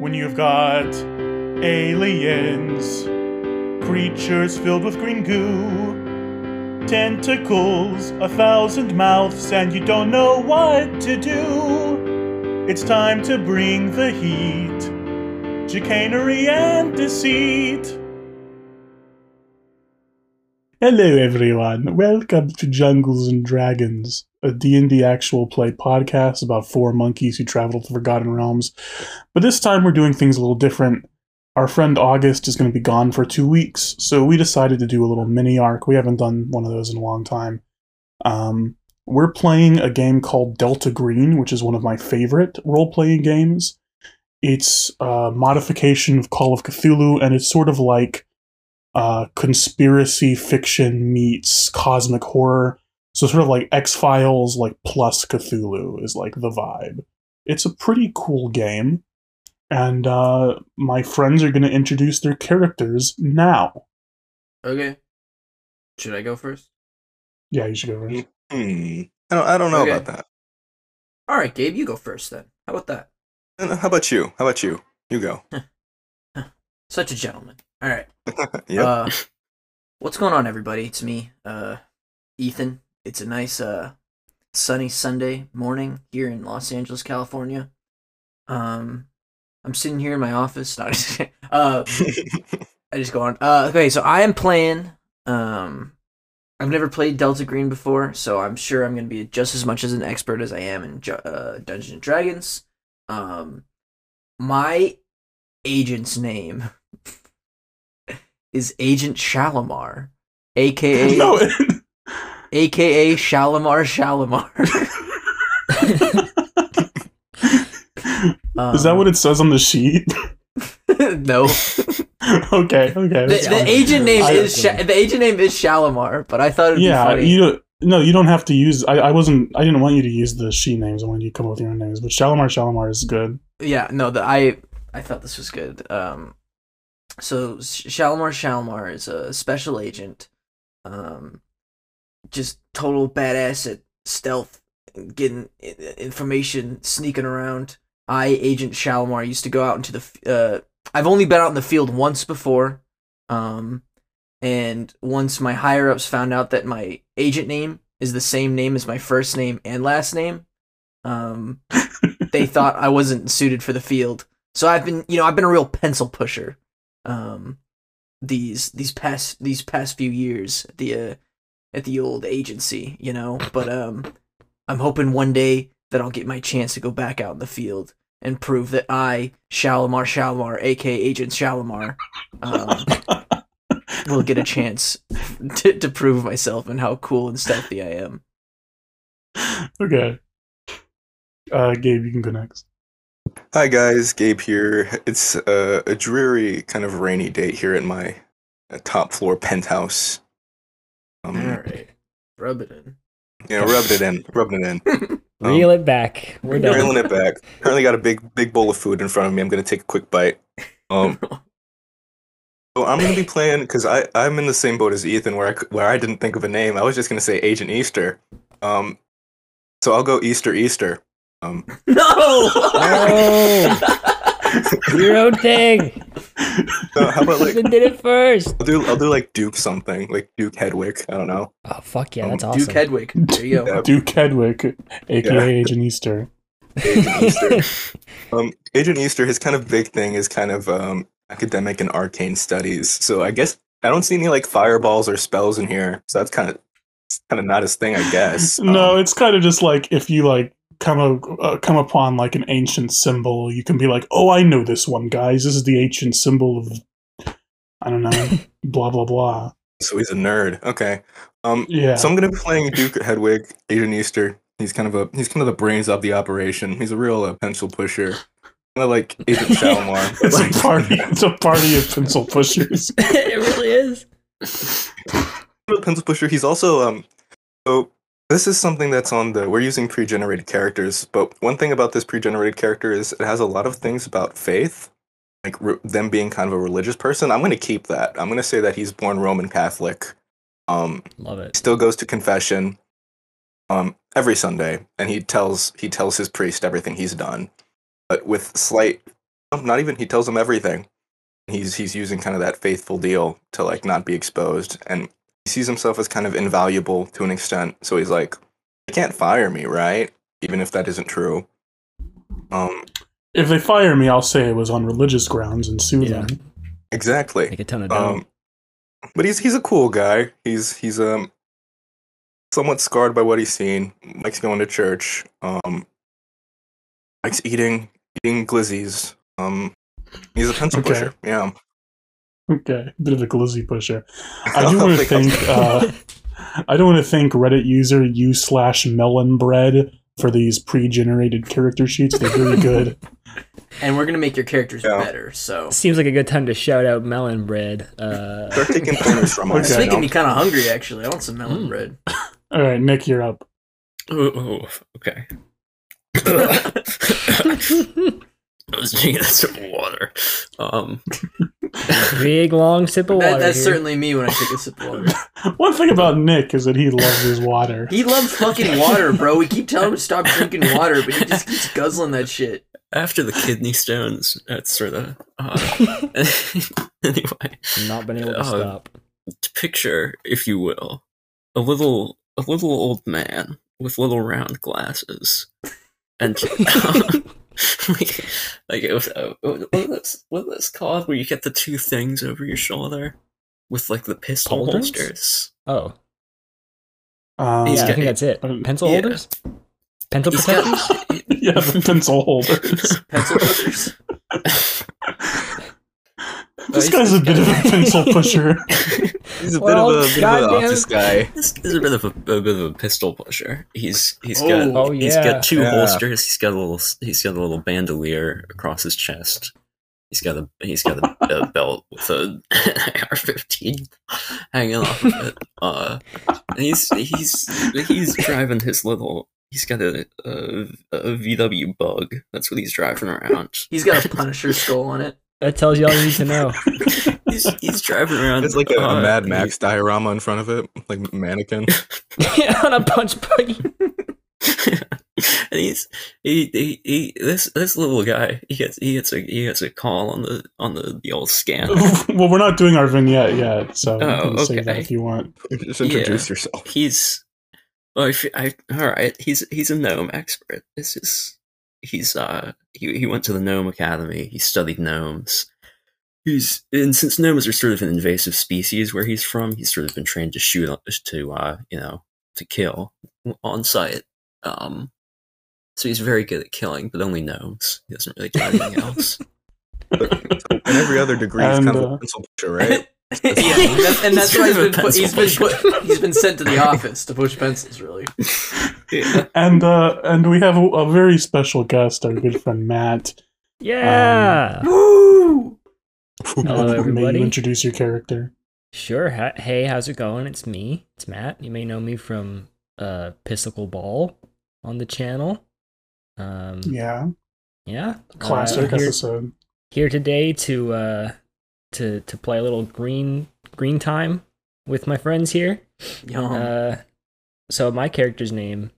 when you've got aliens, creatures filled with green goo, tentacles, a thousand mouths, and you don't know what to do. It's time to bring the heat, chicanery and deceit. Hello everyone, welcome to Jungles and Dragons, a D&D actual play podcast about four monkeys who travel to Forgotten Realms. But this time we're doing things a little different. Our friend August is going to be gone for two weeks, so we decided to do a little mini arc. We haven't done one of those in a long time. Um, we're playing a game called Delta Green, which is one of my favorite role-playing games. It's a modification of Call of Cthulhu, and it's sort of like uh, conspiracy fiction meets cosmic horror. So sort of like X Files, like plus Cthulhu is like the vibe. It's a pretty cool game, and uh, my friends are going to introduce their characters now. Okay. Should I go first? Yeah, you should go first. Hmm. I don't. I don't know Okay. about that. All right, Gabe, you go first then. How about that? Uh, How about you? How about you? You go. Such a gentleman. All right. yep. Uh, what's going on, everybody? It's me, uh, Ethan. It's a nice, uh, sunny Sunday morning here in Los Angeles, California. Um, I'm sitting here in my office. Not uh, I just go on. Uh, okay, so I am playing. Um, I've never played Delta Green before, so I'm sure I'm going to be just as much as an expert as I am in uh, Dungeons and Dragons. Um, my agent's name is Agent Shalimar, aka no, aka Shalimar Shalimar. is that what it says on the sheet? no, okay, okay. the, the agent name I- is Sha- the agent name is Shalimar, but I thought it'd be yeah, funny. you don't. No, you don't have to use. I, I wasn't. I didn't want you to use the she names. I wanted you to come up with your own names. But Shalimar Shalimar is good. yeah no the i i thought this was good um so Sh- shalimar shalimar is a special agent um just total badass at stealth getting information sneaking around i agent shalimar used to go out into the uh i've only been out in the field once before um and once my higher ups found out that my agent name is the same name as my first name and last name um they thought I wasn't suited for the field. So I've been, you know, I've been a real pencil pusher. Um, these these past these past few years at the uh, at the old agency, you know. But um, I'm hoping one day that I'll get my chance to go back out in the field and prove that I Shalimar Shalimar, aka Agent Shalimar, um, will get a chance to to prove myself and how cool and stealthy I am. okay. Uh, Gabe, you can go next. Hi guys, Gabe here. It's uh, a dreary, kind of rainy day here at my uh, top floor penthouse. Um, All right, rub it in. Yeah, rub it in, rubbed it in, Um, Reel it back. We're done. reeling it back. Currently got a big, big bowl of food in front of me. I'm gonna take a quick bite. Um, so I'm gonna be playing because I I'm in the same boat as Ethan, where I c- where I didn't think of a name. I was just gonna say Agent Easter. Um, so I'll go Easter Easter. Um, No! Your own thing. so how about like did it first. I'll do I'll do like Duke something, like Duke Hedwig. I don't know. Oh fuck yeah, Um, that's awesome. Duke Hedwig. There you go. Yeah. Duke Hedwig, aka Yeah. Agent Easter. Agent Easter. Um, Agent Easter, his kind of big thing is kind of um, academic and arcane studies. So I guess I don't see any like fireballs or spells in here. So that's kind of kind of not his thing, I guess. no, Um, it's kind of just like if you like come a, uh, come upon like an ancient symbol, you can be like, "Oh, I know this one, guys. This is the ancient symbol of I don't know, blah blah blah." so he's a nerd. Okay. Um, Yeah. so I'm gonna be playing Duke Hedwig, Agent Easter. He's kind of a he's kind of the brains of the operation. He's a real uh, pencil pusher. Kind of like Agent Shalimar. but, it's like, a party. It's a party of pencil pushers. it really is. a pencil pusher. He's also um. So this is something that's on the. We're using pre-generated characters, but one thing about this pre-generated character is it has a lot of things about faith, like re- them being kind of a religious person. I'm going to keep that. I'm going to say that he's born Roman Catholic. Um, Love it. still goes to confession. Um, every Sunday, and he tells he tells his priest everything he's done, but with slight not even he tells him everything. He's he's using kind of that faithful deal to like not be exposed, and he sees himself as kind of invaluable to an extent. So he's like, "They can't fire me, right? Even if that isn't true." Um, If they fire me, I'll say it was on religious grounds and sue Yeah. them. exactly. Make a ton of dough. Um, but he's he's a cool guy. He's he's um somewhat scarred by what he's seen. Likes going to church. Um, likes eating eating glizzies. Um, he's a pencil Okay. pusher. Yeah. Okay, bit of a glizzy pusher. I do want to think thank. Uh, I don't want to thank Reddit user u slash melon bread for these pre-generated character sheets. They're really good. And we're gonna make your characters Yeah. better. So Seems like a good time to shout out melon bread. Uh, Start taking pointers from us. it's Okay. you making me kind of hungry. Actually, I want some melon Mm. bread. All right, Nick, you're up. Oh, oh, okay. I was drinking a sip of water. Um, big long sip of water. That, that's here. certainly me when I take a sip of water. One thing about Nick is that he loves his water. He loves fucking water, bro. We keep telling him to stop drinking water, but he just keeps guzzling that shit. after the kidney stones, that's sort of. Uh, anyway, Not been able to Uh, stop. to picture, if you will, a little a little old man with little round glasses, and like, like it was, uh, what was what this called? Where you get the two things over your shoulder with like the pistol Holders? holsters. Oh, Um, He's yeah, I think that's it. um, Pencil yeah. holders? Pencil He's protectors? got, yeah, the pencil holders. Pencil pushers. This guy's a bit of a pencil pusher. He's a Well, bit of a, bit of an office guy. This is a bit of a, a bit of a pistol pusher. He's he's Oh. got Oh, he's yeah. got two Yeah. holsters. He's got a little he's got a little bandolier across his chest. He's got a he's got a, a belt with a AR-15 hanging off of it. Uh, and he's he's he's driving his little. He's got a, a, a VW bug. That's what he's driving around. He's got a Punisher skull on it. That tells you all you need to know. He's he's driving around. It's like a, a Mad Max diorama in front of it, like mannequin. yeah, On a punch buggy. and he's he, he he this this little guy he gets he gets a he gets a call on the on the, the old scanner. well, we're not doing our vignette yet, so you Oh, can save that if you want. Just introduce yourself. he's well, I, I all right. He's he's a gnome expert. This is he's uh he he went to the gnome academy. He studied gnomes. He's and since gnomes are sort of an invasive species where he's from, he's sort of been trained to shoot to uh you know to kill on sight. Um, so he's very good at killing, but only gnomes. He doesn't really do anything else. and every other degree, he's And, kind of uh, a pencil pusher, right? yeah, that- and that's why he's been, put, Pencil he's been put, he's been sent to the office to push pencils. Really, Yeah. And uh, and we have a, a very special guest, our good friend Matt. Yeah. woo! Hello, Um, May everybody. you introduce your character? Sure. Ha- Hey, how's it going? It's me. It's Matt. You may know me from uh Pissicle Ball on the channel. Um Yeah, yeah. classic Uh, here, episode. here today to uh to to play a little green green time with my friends here. Yum. Uh so my character's name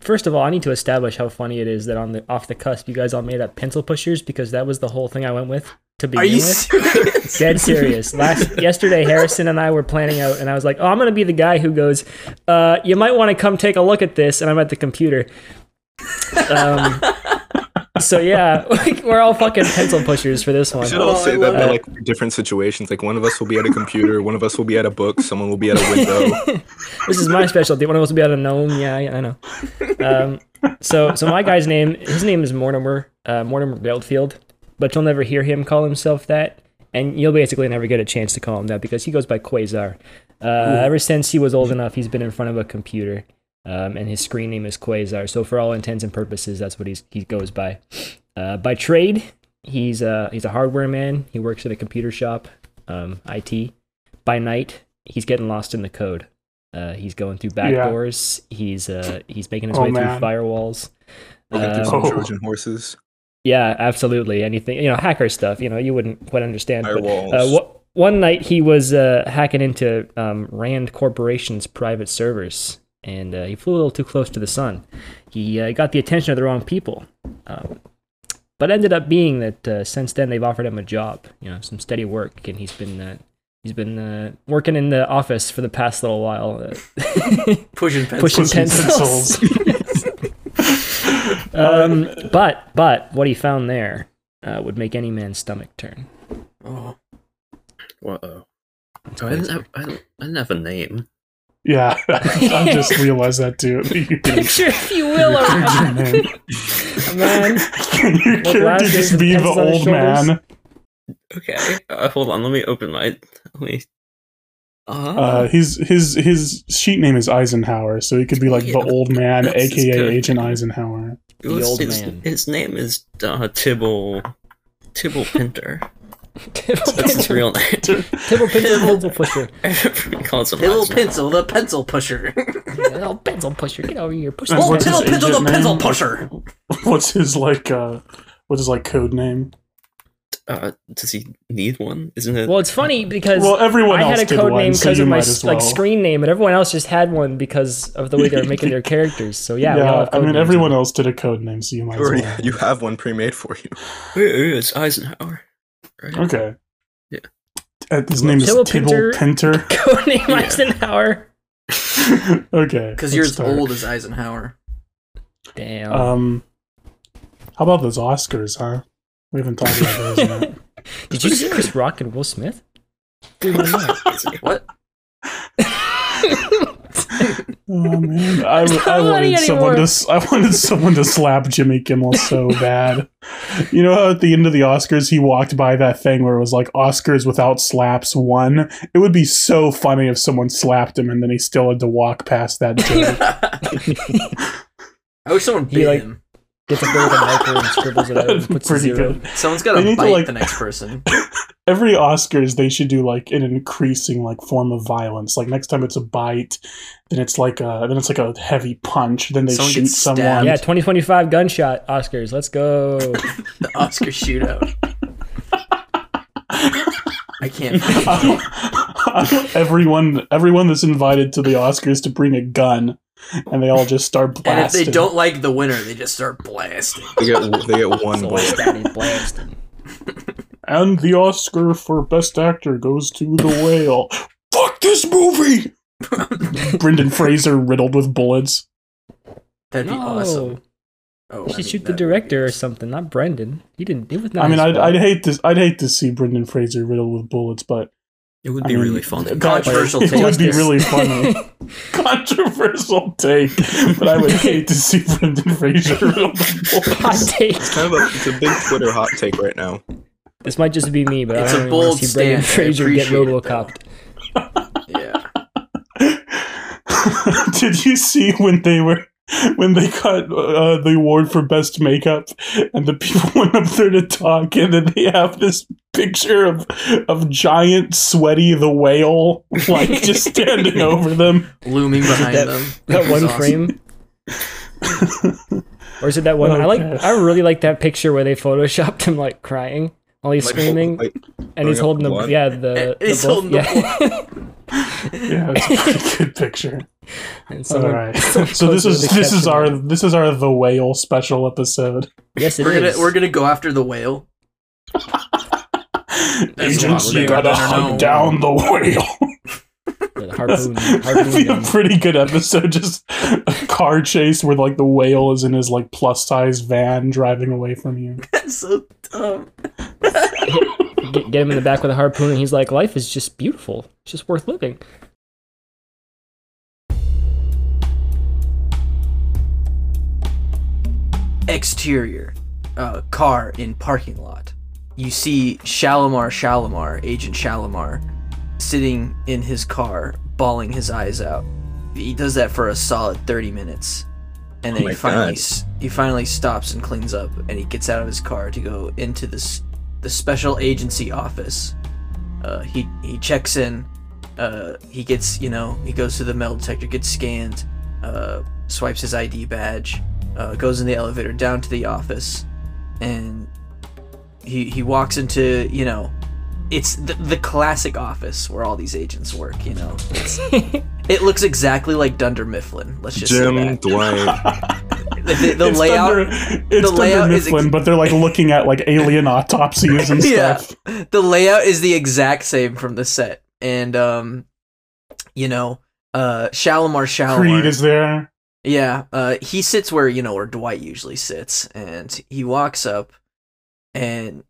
First of all, I need to establish how funny it is that on the off the cusp you guys all made up pencil pushers because that was the whole thing I went with to begin Are you with. serious? Dead serious. Last yesterday, Harrison and I were planning out, and I was like, "Oh, I'm gonna be the guy who goes. Uh, you might want to come take a look at this." And I'm at the computer. Um, so yeah, we're all fucking pencil pushers for this We one. should all Oh, say that love in like different situations. Like one of us will be at a computer, one of us will be at a book, someone will be at a window. this is my specialty. One of us will be out of gnome. Yeah, yeah, I know. Um, so, so my guy's name, his name is Mortimer, uh, Mortimer Beltfield, but you'll never hear him call himself that, and you'll basically never get a chance to call him that because he goes by Quasar. Uh, ever since he was old enough, he's been in front of a computer, um, and his screen name is Quasar. So, for all intents and purposes, that's what he's, he goes by. Uh, by trade, he's a he's a hardware man. He works at a computer shop, um, IT. By night, he's getting lost in the code. Uh, he's going through back Yeah. doors. He's uh, he's making his Oh, way man. through firewalls. Looking through Um, some Oh. Trojan horses, yeah, absolutely. Anything you know, hacker stuff. You know, you wouldn't quite understand. But, firewalls. uh, wh- one night he was uh, hacking into um, Rand Corporation's private servers, and uh, he flew a little too close to the sun. He uh, got the attention of the wrong people. Um, but ended up being that uh, since then they've offered him a job, you know, some steady work, and he's been uh, he's been uh, working in the office for the past little while, uh, Pushing pencils. pushing Pushing pencils. um, but but what he found there uh, would make any man's stomach turn. Oh. Whoa. That's I what didn't, have, I, didn't, I didn't have a name. Yeah, I just realized that too. Picture, if you will, a, Character name. a man. Can your character glasses just be the pencils on his old man? Okay. Uh, hold on. Let me open my. Let me. Uh, Uh, his his his sheet name is Eisenhower, so he could be like Yeah, the old man, that's- that's aka good. Agent Eisenhower. it was- old his, man. his name is uh, Tibble. Tibble Pinter. Tibble That's his real name. Tibble Pinter, pencil pusher. Everybody calls him Little pencil, the pencil pusher. Oh, pencil pusher, get over here. Push oh, what's his pencil, pencil, the agent pencil name? pusher. What's his like? uh What's his like code name? Uh, does he need one? Isn't it? Well, it's funny because Well, everyone I had a code name because you of my might like well. screen name, and everyone else just had one because of the way they were making their characters. So yeah, we all have I mean names. everyone else did a code name, so you might as Already, well. you have one pre-made for you. Wait, wait, it's Eisenhower. Right? Okay. Yeah. Uh, his name is Tibble Tibble Pinter. Code name Yeah. Eisenhower. okay. Because you're as start. old as Eisenhower. Damn. Um, how about those Oscars, huh? We haven't talked about those yet. Did you see Chris Rock and Will Smith? Dude. What? Oh man, I, It's w- not I funny wanted someone anymore. to s- I wanted someone to slap Jimmy Kimmel so bad. You know how at the end of the Oscars he walked by that thing where it was like Oscars without slaps won. It would be so funny if someone slapped him and then he still had to walk past that. I wish someone He, bit like- him. Gets up there with a marker and scribbles it out and puts a Pretty zero. good. Someone's got to to, bite like- the next person. Every Oscars they should do like an increasing like form of violence. Like next time it's a bite, then it's like a then it's like a heavy punch. Then they Someone shoot someone. Yeah, 2025 gunshot Oscars. Let's go. The Oscar shootout. I can't. everyone everyone that's invited to the Oscars to bring a gun and they all just start blasting. And if they don't like the winner, they just start blasting. They get they get one So bullet. that is blasting. And the Oscar for Best Actor goes to The Whale. Fuck this movie! Brendan Fraser riddled with bullets. That'd be No. awesome. Oh, You I should mean, shoot the director or something, not Brendan. He didn't. It was not. I mean, I'd. I'd hate to I'd hate to see Brendan Fraser riddled with bullets, but It would I be mean, really fun. God, Controversial it would be really funny. Controversial take, but I would hate to see Brendan Fraser riddled with bullets. Hot take. It's kind of a it's a big Twitter hot take right now. This might just be me, but It's I a don't even want bold to see Brendan Fraser get RoboCopped. Yeah. Did you see when they were when they got uh, the award for best makeup and the people went up there to talk and then they have this picture of of giant sweaty the whale like just standing over them. Looming behind that- them. That It one awesome. frame. Or is it that one? I like. Okay. I really like that picture where they photoshopped him like crying while he's Like, screaming, like, and he's holding up the yeah the, He's the both- holding the yeah. Yeah, it's a pretty good picture. And All someone- So this is this is our on- this is our the whale special episode. yes it We're gonna we're gonna go after the whale. Agents, you gotta hunt down the whale. The harpoon, That'd harpoon be a pretty good episode. Just a car chase where like the whale is in his like plus size van driving away from you. That's so dumb. get, get him in the back with a harpoon, and he's like, "Life is just beautiful. It's just worth living." Exterior, uh, car in parking lot. You see Shalimar Shalimar, Agent Shalimar, sitting in his car, bawling his eyes out. He does that for a solid thirty minutes, and then Oh he finally God. he finally stops and cleans up, and he gets out of his car to go into this the special agency office. Uh, he he checks in. Uh, he gets you know he goes to the metal detector, gets scanned, uh, swipes his ID badge, uh, goes in the elevator down to the office, and he he walks into you know it's the, the classic office where all these agents work. You know, it looks exactly like Dunder Mifflin. Let's just say Jim, that. Dwight. the, the it's layout. Thunder, it's the layout Thunder is Mifflin, ex- but they're like looking at like alien autopsies and stuff. Yeah. the layout is the exact same from the set, and um, you know, uh, Shalimar Shalimar. Creed is there. Yeah, uh, he sits where you know where Dwight usually sits, and he walks up, and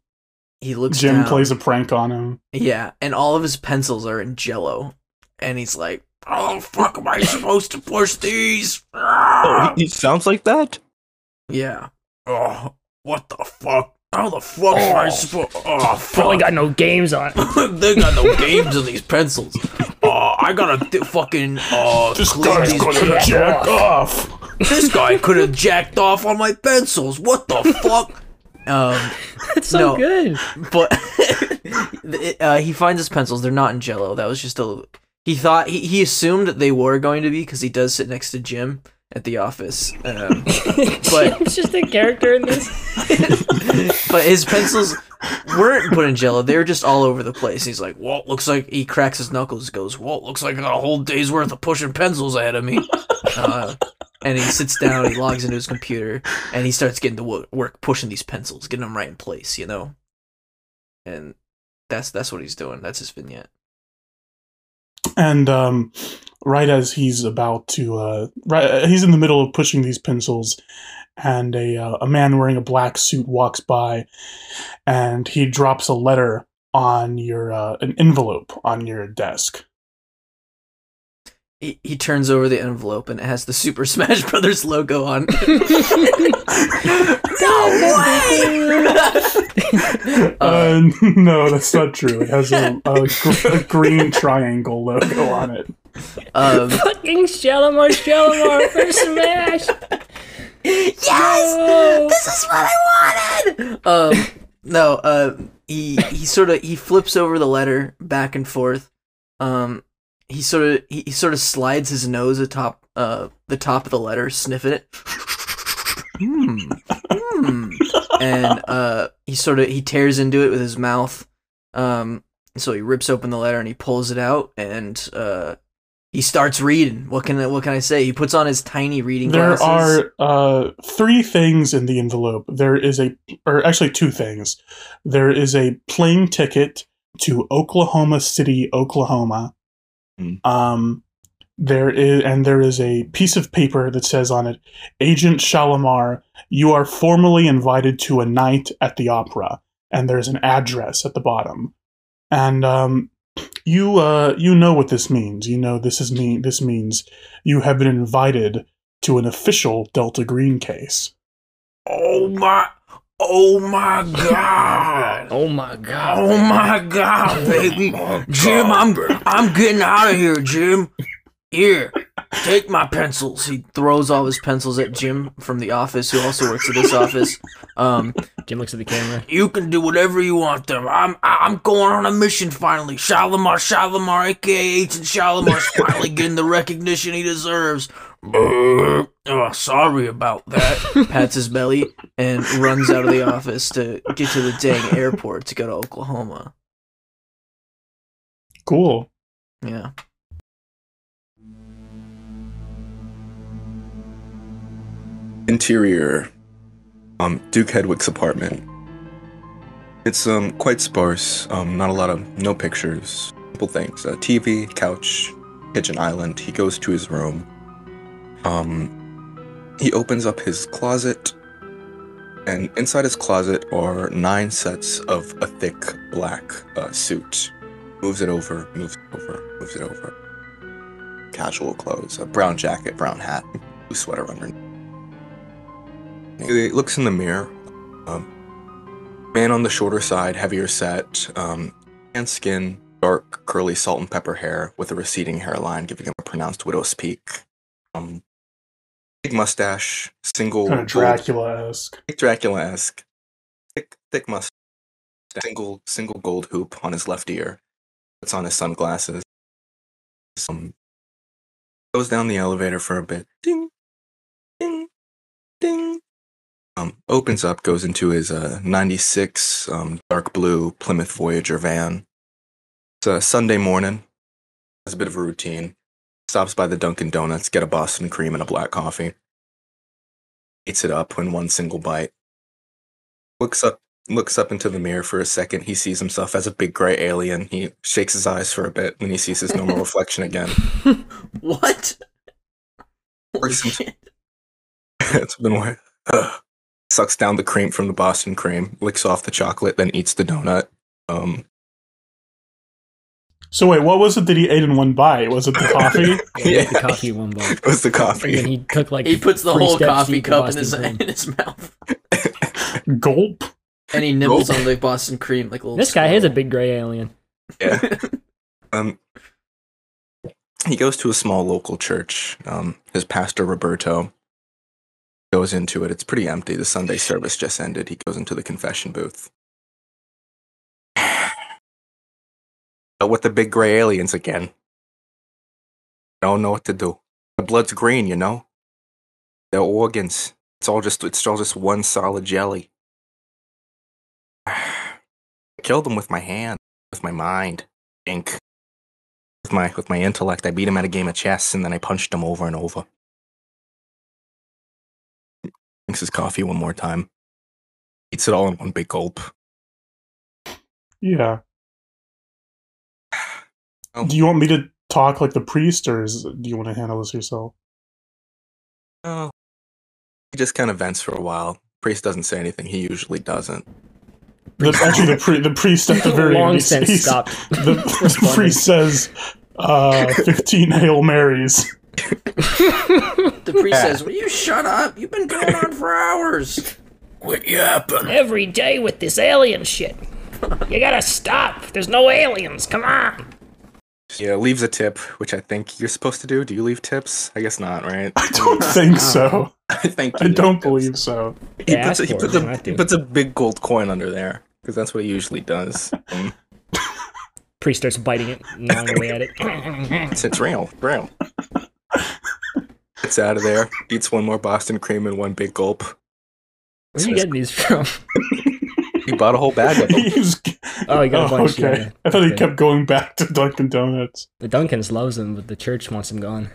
he looks. Jim down. plays a prank on him. Yeah, and all of his pencils are in Jello, and he's like, "How the fuck am I supposed to push these?" Oh, he, he sounds like that. Yeah. Oh, what the fuck? How the fuck am I supposed? Oh, Probably fuck. got no games on. they got no games in these pencils. Oh, I gotta th- fucking uh, This clean guy's these gonna pencils. jack off. This guy could have jacked off on my pencils. What the fuck? Um, It's so No. good. but uh, he finds his pencils. They're not in Jello. That was just a. He thought he, he assumed they were going to be because he does sit next to Jim at the office. Um, But- it's just a character in this. but his pencils weren't put in Jello. They were just all over the place. He's like, "Well, looks like he cracks his knuckles." Goes, "Well, looks like I got a whole day's worth of pushing pencils ahead of me." Uh, and he sits down. He logs into his computer and he starts getting to work pushing these pencils, getting them right in place. You know, and that's that's what he's doing. That's his vignette. And um, right as he's about to, uh, right, he's in the middle of pushing these pencils, and a uh, a man wearing a black suit walks by, and he drops a letter on your uh, an envelope on your desk. He, he turns over the envelope and it has the Super Smash Brothers logo on. no way! Uh, no, that's not true. It has a, a, gr- a green triangle logo on it. um, Fucking Shalimar Shalimar for Smash. yes, this is what I wanted. Um, no, uh, he he sort of he flips over the letter back and forth. Um, he sort of he, he sort of slides his nose atop uh the top of the letter, sniffing it. Hmm. Hmm. And uh, he sort of he tears into it with his mouth. Um, so he rips open the letter and he pulls it out and uh. He starts reading. What can I, what can I say? He puts on his tiny reading There glasses. There are uh, three things in the envelope. There is a, or actually two things. There is a plane ticket to Oklahoma City, Oklahoma. Hmm. Um, there is, and there is a piece of paper that says on it, "Agent Shalimar, you are formally invited to a night at the opera." And there's an address at the bottom, and um, you uh, you know what this means. You know this is mean. This means you have been invited to an official Delta Green case. Oh my! Oh my God! Oh my god. Oh my God, baby! Jim, I'm I'm getting out of here, Jim. Here, take my pencils. He throws all his pencils at Jim from the office, who also works at this office. Um, Jim looks at the camera. you can do whatever you want them. I'm I'm going on a mission finally. Shalimar, Shalimar, aka Agent Shalimar's finally getting the recognition he deserves. oh, sorry about that. Pats his belly and runs out of the office to get to the dang airport to go to Oklahoma. Cool. Yeah. Interior, um, Duke Hedwig's apartment. It's um quite sparse. Um, not a lot of no pictures. Simple things: a TV, couch, kitchen island. He goes to his room. Um, he opens up his closet, and inside his closet are nine sets of a thick black uh, suit. Moves it over, moves it over, moves it over. Casual clothes: a brown jacket, brown hat, blue sweater underneath. He looks in the mirror. Um, man on the shorter side, heavier set, um, tan skin, dark, curly salt and pepper hair with a receding hairline, giving him a pronounced widow's peak. Um, big mustache, single Kind of Dracula esque. Dracula-esque, thick, thick mustache, single, single gold hoop on his left ear. Puts on his sunglasses. Um, goes down the elevator for a bit. Ding, ding, ding. Um, opens up, goes into his uh, 96 um, dark blue Plymouth Voyager van. It's a Sunday morning. Has a bit of a routine. Stops by the Dunkin' Donuts, get a Boston cream and a black coffee. eats it up in one single bite. Looks up looks up into the mirror for a second. He sees himself as a big gray alien. He shakes his eyes for a bit, when he sees his normal reflection again. What? Works in- shit. it's been? Ugh. Sucks down the cream from the Boston cream, licks off the chocolate, then eats the donut. Um, So wait, what was it that he ate in one bite? Was it the coffee? Yeah, the coffee in one bowl. it was the And coffee. he took like He puts the whole coffee cup in his, Boston in his mouth. Gulp. And he nibbles on the Boston cream like a little This guy is a big gray alien. yeah. Um, he goes to a small local church. Um, his pastor Roberto goes into it. It's pretty empty. The Sunday service just ended. He goes into the confession booth. Uh, with the big gray aliens again. Don't know what to do. The blood's green, you know. Their organs. It's all just it's all just one solid jelly. I killed them with my hand, with my mind, ink. With my with my intellect, I beat him at a game of chess, and then I punched him over and over. Drinks his coffee one more time. Eats it all in one big gulp. Yeah. Oh. Do you want me to talk like the priest, or is, do you want to handle this yourself? Oh. He just kind of vents for a while. Priest doesn't say anything. He usually doesn't. The, actually, the, pri- the priest at the very Long end. he's- since he's- stopped. The, the priest says, uh, 15 Hail Marys. The priest says, Will you shut up? You've been going on for hours. What happened? Every day with this alien shit. You gotta stop. There's no aliens. Come on. Yeah, leaves a tip, which I think you're supposed to do. Do you leave tips? I guess not, right? I don't think so. I think I don't leave tips. believe so. He Yeah, puts, a, he, puts a, he puts a big gold coin under there because that's what he usually does. Um, Priest starts biting it, gnawing away at it. it's, it's real, real. It's out of there, eats one more Boston cream in one big gulp. Where are you getting these from? He bought a whole bag of them. He was- Oh, you got a oh, bunch. okay. Yeah. I thought he Okay. kept going back to Dunkin' Donuts. The Duncans loves him, but the church wants him gone.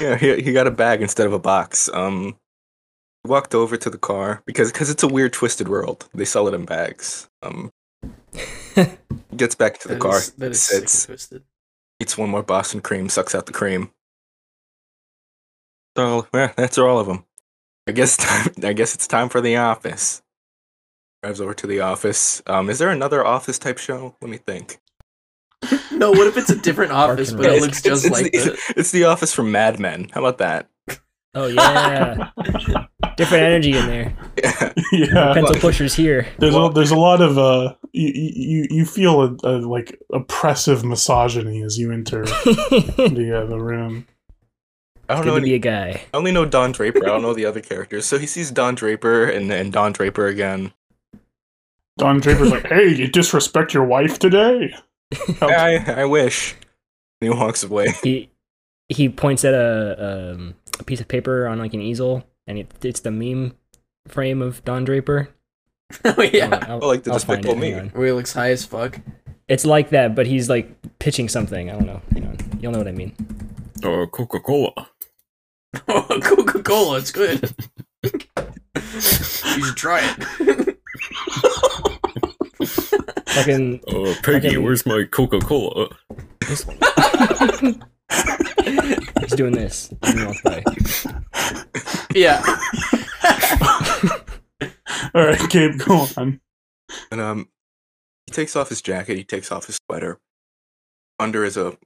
Yeah, he, he got a bag instead of a box. Um, walked over to the car because because it's a weird, twisted world. They sell it in bags. Um, gets back to the That car, is- that is sick and sits, twisted. eats one more Boston cream, sucks out the cream. So yeah, that's all of them. I guess time, I guess it's time for the office. Drives over to the office. Um, is there another office type show? Let me think. No, what if it's a different office, but it Rec. looks just it's, like the, the. it's the office from Mad Men. How about that? Oh yeah, different energy in there. Yeah. yeah. Pencil pushers here. There's a, there's a lot of uh you you, you feel a, a like oppressive misogyny as you enter the uh, the room. I don't know any, be a guy. I only know Don Draper. I don't know the other characters. So he sees Don Draper and, and Don Draper again. Don Draper's like, "Hey, you disrespect your wife today." I, I wish. And he walks away. He he points at a, um, a piece of paper on like an easel, and it, it's the meme frame of Don Draper. oh, yeah. I'll, Oh, like the I'll find Despicable it, Me. Where he looks high as fuck. It's like that, but he's like pitching something. I don't know. Hang on. You'll know what I mean. Or Coca Cola. Oh, Coca Cola, it's good. you should try it. Fucking Oh, Peggy, Fucking- where's my Coca Cola? he's doing this. And he yeah. All right, Gabe, go on. And um, he takes off his jacket. He takes off his sweater. Under is a,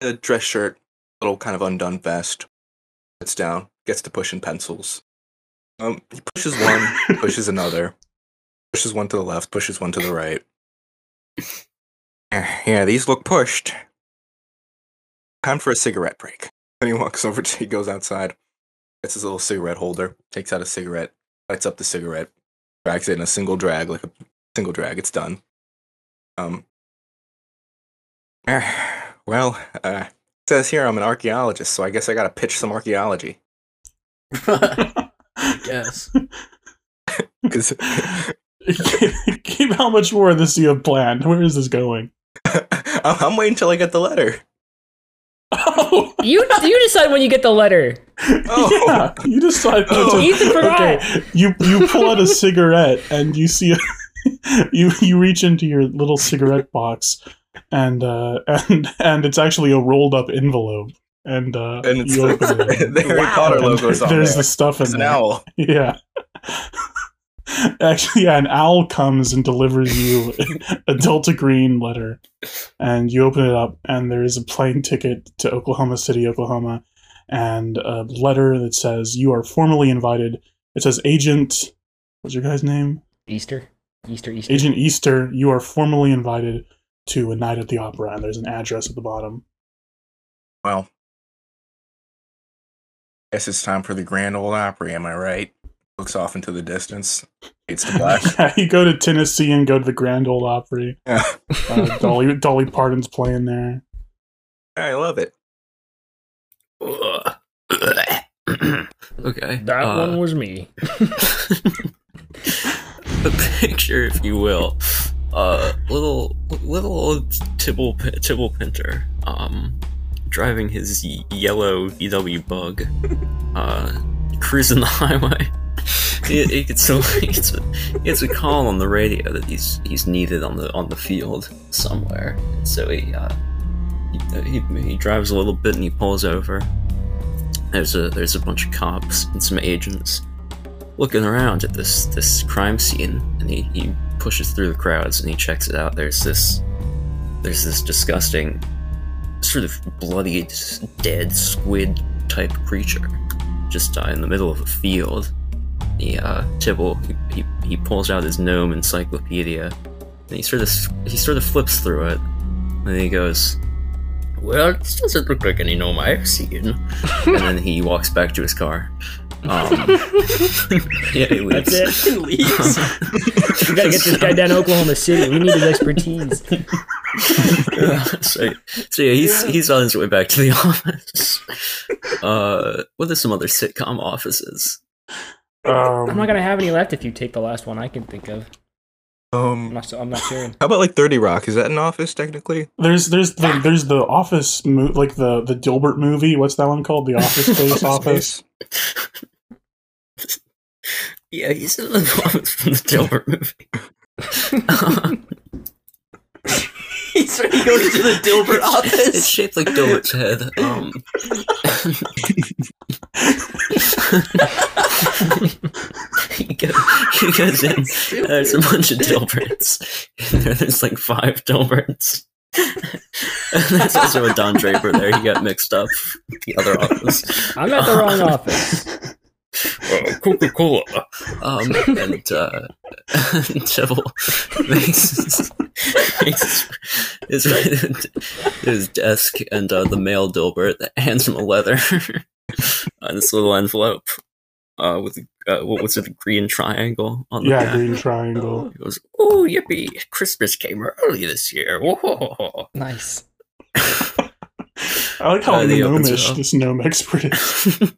a dress shirt, little kind of undone vest. Sits down, gets to pushing pencils. Um, he pushes one, pushes another, pushes one to the left, pushes one to the right. Eh, Yeah, these look pushed. Time for a cigarette break. Then he walks over. To, he goes outside, gets his little cigarette holder, takes out a cigarette, lights up the cigarette, drags it in a single drag, like a single drag. It's done. Um. eh, well, uh, it says here I'm an archaeologist, so I guess I gotta pitch some archaeology. Yes. 'Cause Gabe, how much more of this you have planned? Where is this going? I'm I'm waiting till I get the letter. Oh, You you decide when you get the letter. Oh, yeah. You decide. Oh. Ethan forgot. Okay, you you pull out a cigarette and you see a, you you reach into your little cigarette box and uh and and it's actually a rolled up envelope and uh and it's you open the, it. the Harry Wow. Potter and logo's on there's there. the stuff in It's an there. owl. Yeah. Actually, yeah, an owl comes and delivers you a Delta Green letter, and you open it up, and there is a plane ticket to Oklahoma City, Oklahoma, and a letter that says you are formally invited. It says Agent. What's your guy's name? Easter, Easter, Easter. Agent Easter. You are formally invited to a night at the opera, and there's an address at the bottom. Well, guess it's time for the Grand Ole Opry. Am I right? Looks off into the distance. Fades to black. yeah, you go to Tennessee and go to the Grand Ole Opry. Yeah. Uh, Dolly Dolly Parton's playing there. I love it. okay. That uh, one was me. a picture, if you will. Uh, little little old Tibble Tibble Pinter, um, driving his yellow VW Bug, uh, cruising the highway. He, gets a a call on the radio that he's he's needed on the on the field somewhere. So he uh, he, he, he drives a little bit and he pulls over. There's a there's a bunch of cops and some agents looking around at this this crime scene and he, he pushes through the crowds and he checks it out there's this there's this disgusting sort of bloody dead squid type creature just uh, in the middle of a field he uh tibble he, he, he pulls out his gnome encyclopedia and he sort of he sort of flips through it and he goes well this doesn't look like any gnome i've seen and then he walks back to his car um, yeah, he leaves. That's it. Leaves. We gotta get this guy down to Oklahoma City. We need his expertise. so, so yeah, he's he's on his way back to the office. Uh, what are some other sitcom offices? Um, I'm not gonna have any left if you take the last one I can think of. I'm Um, not. I'm not sure. how about like Thirty Rock? Is that an office technically? There's there's the there's the Office mo- like the the Dilbert movie. What's that one called? The Office Space Office. Yeah, he's in the office from the Dilbert movie. He's ready to go to the Dilbert office. it's shaped like Dilbert's head. Um, he, goes, he goes in. and There's a bunch of Dilberts. There- there's like five Dilberts. there's also a Don Draper there. He got mixed up. The other office. I'm at the wrong office. uh, Coca Cola. Um, and uh, Devil makes, makes his, his desk and uh, the male Dilbert hands him a letter on this little envelope uh, with uh, what was it, a green triangle on the Yeah, back. Green Triangle. He goes, "Oh yippee! Christmas came early this year." Whoa. Nice. I like how Uh, the opens it gnomish this gnome expert is.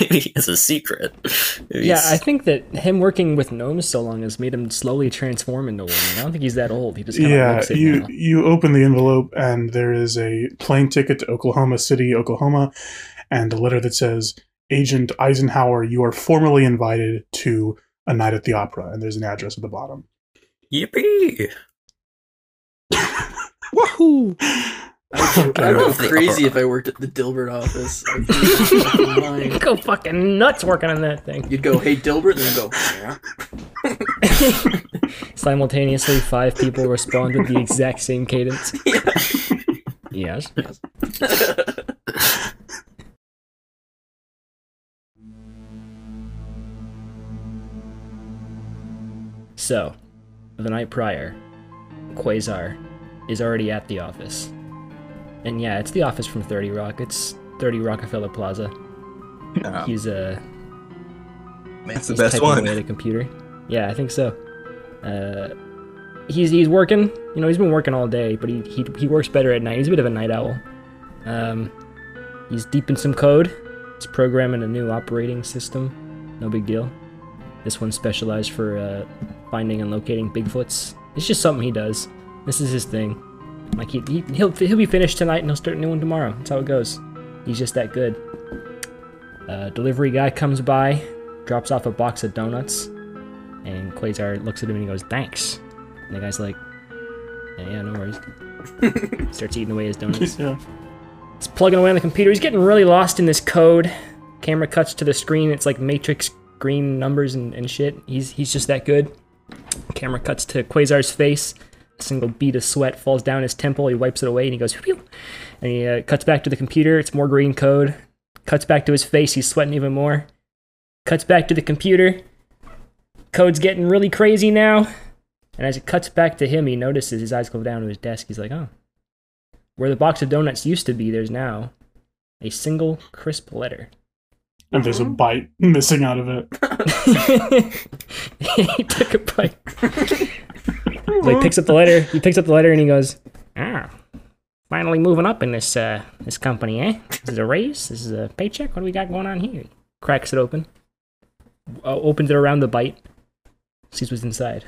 Maybe he has a secret. Maybe Yeah, he's- I think that him working with gnomes so long has made him slowly transform into one. I don't think he's that old. He just kind of Yeah, looks it you now. you open the envelope and there is a plane ticket to Oklahoma City, Oklahoma, and a letter that says, "Agent Eisenhower, you are formally invited to a night at the opera." And there's an address at the bottom. yippee! Wahoo! I'd go crazy if I worked at the Dilbert office. I'd lose my fucking. Go fucking nuts working on that thing. You'd go, hey Dilbert, and then go, yeah. Simultaneously, five people respond with the exact same cadence. Yeah. Yes. So, the night prior, Quasar is already at the office. And yeah, it's the office from 30 Rock. It's 30 Rockefeller Plaza. Yeah, He's uh, that's the best one. at a computer. Yeah, I think so. Uh, he's he's working. You know, he's been working all day, but he he, he works better at night. He's a bit of a night owl. Um, he's deep in some code. He's programming a new operating system. No big deal. This one's specialized for uh, finding and locating Bigfoots. It's just something he does. This is his thing. Like he, he he'll he'll be finished tonight and he'll start a new one tomorrow. That's how it goes. He's just that good. Uh, delivery guy comes by, drops off a box of donuts, and Quasar looks at him and he goes, "Thanks." And the guy's like, "Yeah, yeah no worries." Starts eating away his donuts. Yeah. He's plugging away on the computer. He's getting really lost in this code. Camera cuts to the screen. It's like matrix green numbers and, and shit. He's he's just that good. Camera cuts to Quasar's face. A single bead of sweat falls down his temple. He wipes it away and he goes, Phew. and he uh, cuts back to the computer. It's more green code. Cuts back to his face. He's sweating even more. Cuts back to the computer. Code's getting really crazy now. And as it cuts back to him, he notices his eyes go down to his desk. He's like, oh. Where the box of donuts used to be, there's now a single crisp letter. And there's a bite missing out of it. he took a bite. so he picks up the letter. He picks up the letter and he goes, "Ah, finally moving up in this uh this company, eh? This is a raise. This is a paycheck. What do we got going on here?" Cracks it open. Uh, opens it around the bite. Sees what's inside.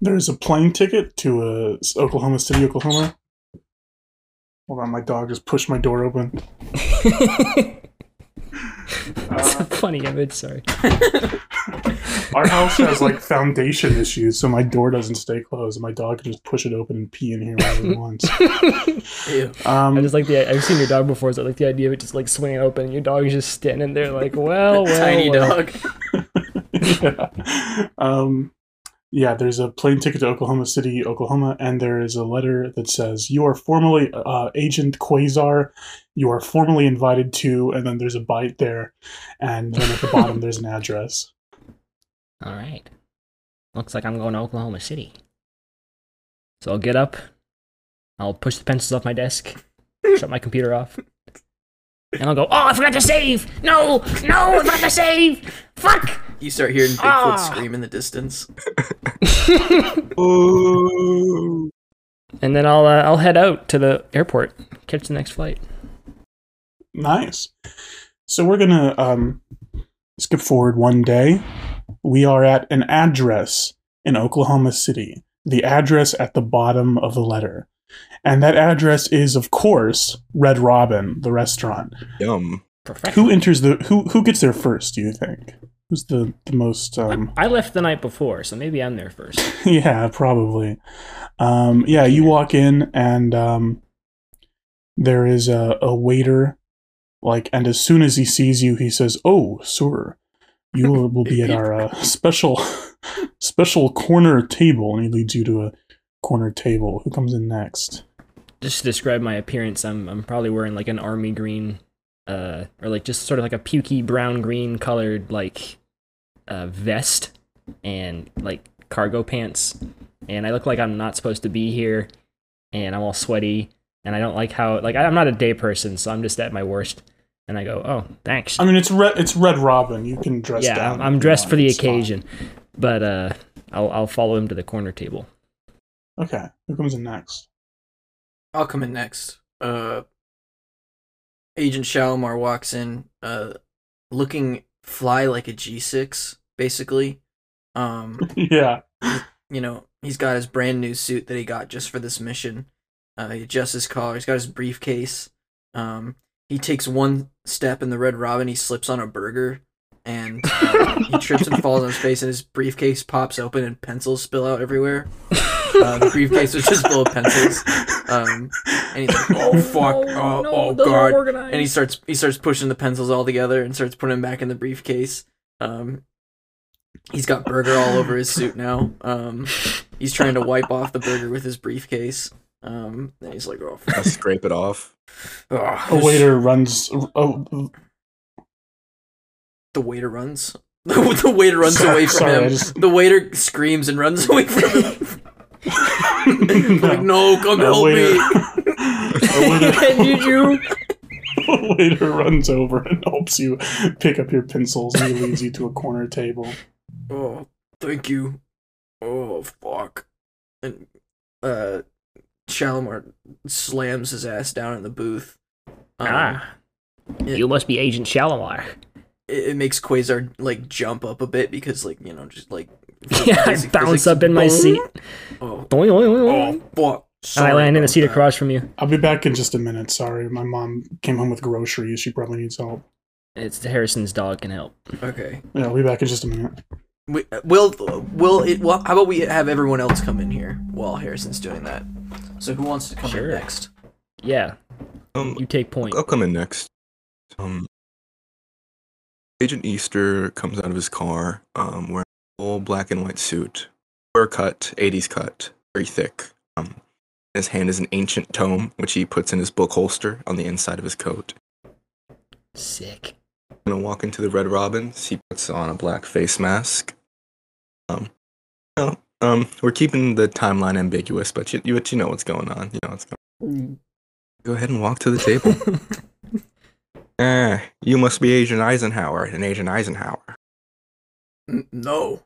There's a plane ticket to uh, Oklahoma City, Oklahoma. Hold on, my dog just pushed my door open. It's a funny image. Sorry. Our house has like foundation issues, so my door doesn't stay closed. My dog can just push it open and pee in here whenever he wants. Um, I just like the. I've seen your dog before, so I like the idea of it just like swinging open. and Your dog is just standing there, like, well, well, Tiny well. dog. yeah. Um, yeah, there's a plane ticket to Oklahoma City, Oklahoma, and there is a letter that says, You are formally uh, Agent Quasar. You are formally invited to, and then there's a bite there. And then at the bottom, there's an address. All right. Looks like I'm going to Oklahoma City. So I'll get up. I'll push the pencils off my desk. shut my computer off. And I'll go, oh, I forgot to save! No! No, I forgot to save! Fuck! You start hearing Bigfoot Ah. scream in the distance. And then I'll, uh, I'll head out to the airport, catch the next flight. Nice. So we're gonna um, skip forward one day. We are at an address in Oklahoma City. The address at the bottom of the letter, and that address is, of course, Red Robin, the restaurant. Yum. Perfection. Who enters the who who gets there first? Do you think? Who's the the most? Um, I left the night before, so maybe I'm there first. yeah, probably. Um, yeah, you walk in and um, there is a, a waiter, like, and as soon as he sees you, he says, "Oh, sir, you will, will be at our uh, special special corner table," and he leads you to a corner table. Who comes in next? Just to describe my appearance, I'm, I'm probably wearing like an army green, uh, or like just sort of like a pukey brown green colored, like, uh, vest and like cargo pants. And I look like I'm not supposed to be here, and I'm all sweaty, and I don't like how, like, I'm not a day person, so I'm just at my worst. And I go, oh, thanks. I mean, it's red. It's Red Robin. You can dress yeah, down. I'm, if I'm you dressed for the It's fine. occasion, but uh, I'll I'll follow him to the corner table. Okay, who comes in next? I'll come in next. Uh, Agent Shalimar walks in, uh, looking fly like a G6, basically. Um, yeah. you know, he's got his brand new suit that he got just for this mission. Uh, he adjusts his collar. He's got his briefcase. Um, he takes one step in the Red Robin. He slips on a burger, and uh, he trips and falls on his face. And his briefcase pops open, and pencils spill out everywhere. Uh, the briefcase was just full of pencils. Um, and he's like, "Oh fuck! oh, oh god!" and he starts he starts pushing the pencils all together and starts putting them back in the briefcase. Um, he's got burger all over his suit now. Um, he's trying to wipe off the burger with his briefcase. Um, and he's like, "Oh, I fuck. scrape it off. oh, A waiter runs. Oh, The waiter runs. the waiter runs Sorry- away from sorry, him. just- The waiter screams and runs away from him. like, no, come A help waiter, me. a waiter, Did you? a waiter runs over and helps you pick up your pencils and he leads you to a corner table. Oh, thank you. Oh, fuck. And, uh, Shalimar slams his ass down in the booth. Um, ah, it- you must be Agent Shalimar. it, it makes Quasar, like, jump up a bit because, like, you know, just, like... Yeah, I bounce physics. up in my Boom. seat. Oh, Boing, boing, boing, oh, fuck. And I land in the seat that. across from you. I'll be back in just a minute. Sorry, my mom came home with groceries. She probably needs help. It's Harrison's dog can help. Okay. Yeah, I'll be back in just a minute. We, will will it? Well, how about we have everyone else come in here while Harrison's doing that? So who wants to come Sure. in next? Yeah, Um, you take point. I'll come in next. Um, Agent Easter comes out of his car, um, wearing a full black and white suit, fur cut, 80s cut, very thick. Um, his hand is an ancient tome, which he puts in his book holster on the inside of his coat. Sick. Gonna walk into the Red Robins. He puts on a black face mask. Um, no, um, we're keeping the timeline ambiguous, but you, you, but you know what's going on. You know what's going. on. Go ahead and walk to the table. Ah, you must be Agent Eisenhower, and Agent Eisenhower. No,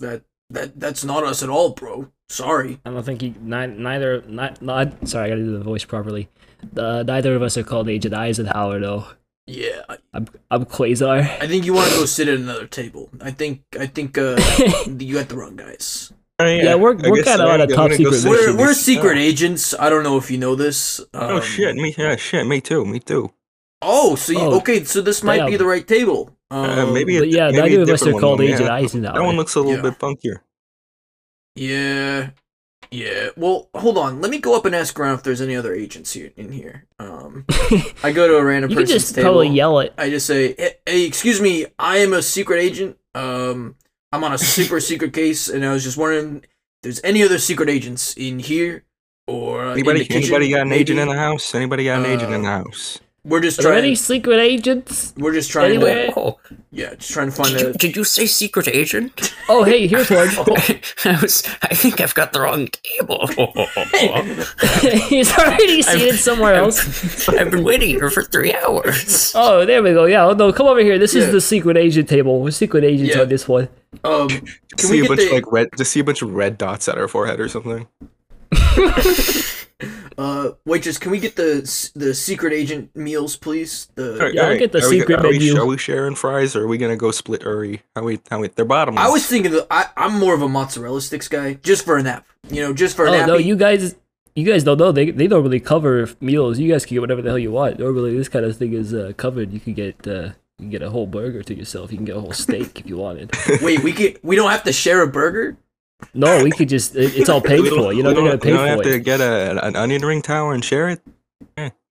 that that that's not us at all, bro. Sorry. I don't think he ni- neither not, not sorry I gotta do the voice properly. Uh, neither of us are called Agent Eisenhower though. Yeah, I, I'm I'm Quasar. I think you want to go sit at another table. I think I think uh, you got the wrong guys. Oh, Yeah, we're- I we're kinda on a top secret sit We're we're secret Oh. agents. I don't know if you know this. Oh Um, shit, me yeah, shit, me too, me too. Oh, so you, Oh, okay? So this might be the right table. Um, Uh, maybe a, yeah, maybe a neither of us different are one, called yeah. Agent Eisenhower. That one looks a little Yeah. bit funkier. Yeah, yeah. Well, hold on. Let me go up and ask around if there's any other agents here in here. Um, I go to a random you could person's just table. probably yell it. I just say, hey, hey, excuse me, I am a secret agent. Um, I'm on a super secret case, and I was just wondering if there's any other secret agents in here or uh, in Anybody, the anybody got an agent in the house? Anybody got an agent in the Uh, house? We're just Are there trying. any secret agents? We're just trying anywhere? to. Oh, Yeah, just trying to find did you, a. did you say secret agent? Oh, hey, here's one. I was. I think I've got the wrong table. He's already seated somewhere else. I've been waiting here for three hours. Oh, there we go. Yeah, no, come over here. This Yeah. is the secret agent table. We're secret agents Yeah. on this one. Um, can see we a bunch the? of like red. Just see a bunch of red dots at our forehead or something. Uh, waitress, can we get the the secret agent meals, please? The Alright, Yeah, I'll alright. get the Are we- secret are we. Are we sharing fries, or are we gonna go split? Or are we? How we? How we? They're bottomless. I was thinking that I, I'm more of a mozzarella sticks guy, just for a nap. You know, just for a Oh nap. no, you guys, you guys don't know. They they don't really cover meals. You guys can get whatever the hell you want. Normally, this kind of thing is uh, covered. You can get uh, you can get a whole burger to yourself. You can get a whole steak if you wanted. Wait, we get we don't have to share a burger. No, we could just. It, it's all paid for. You know, they're gonna don't- pay we don't for have to get a, an onion ring tower and share it.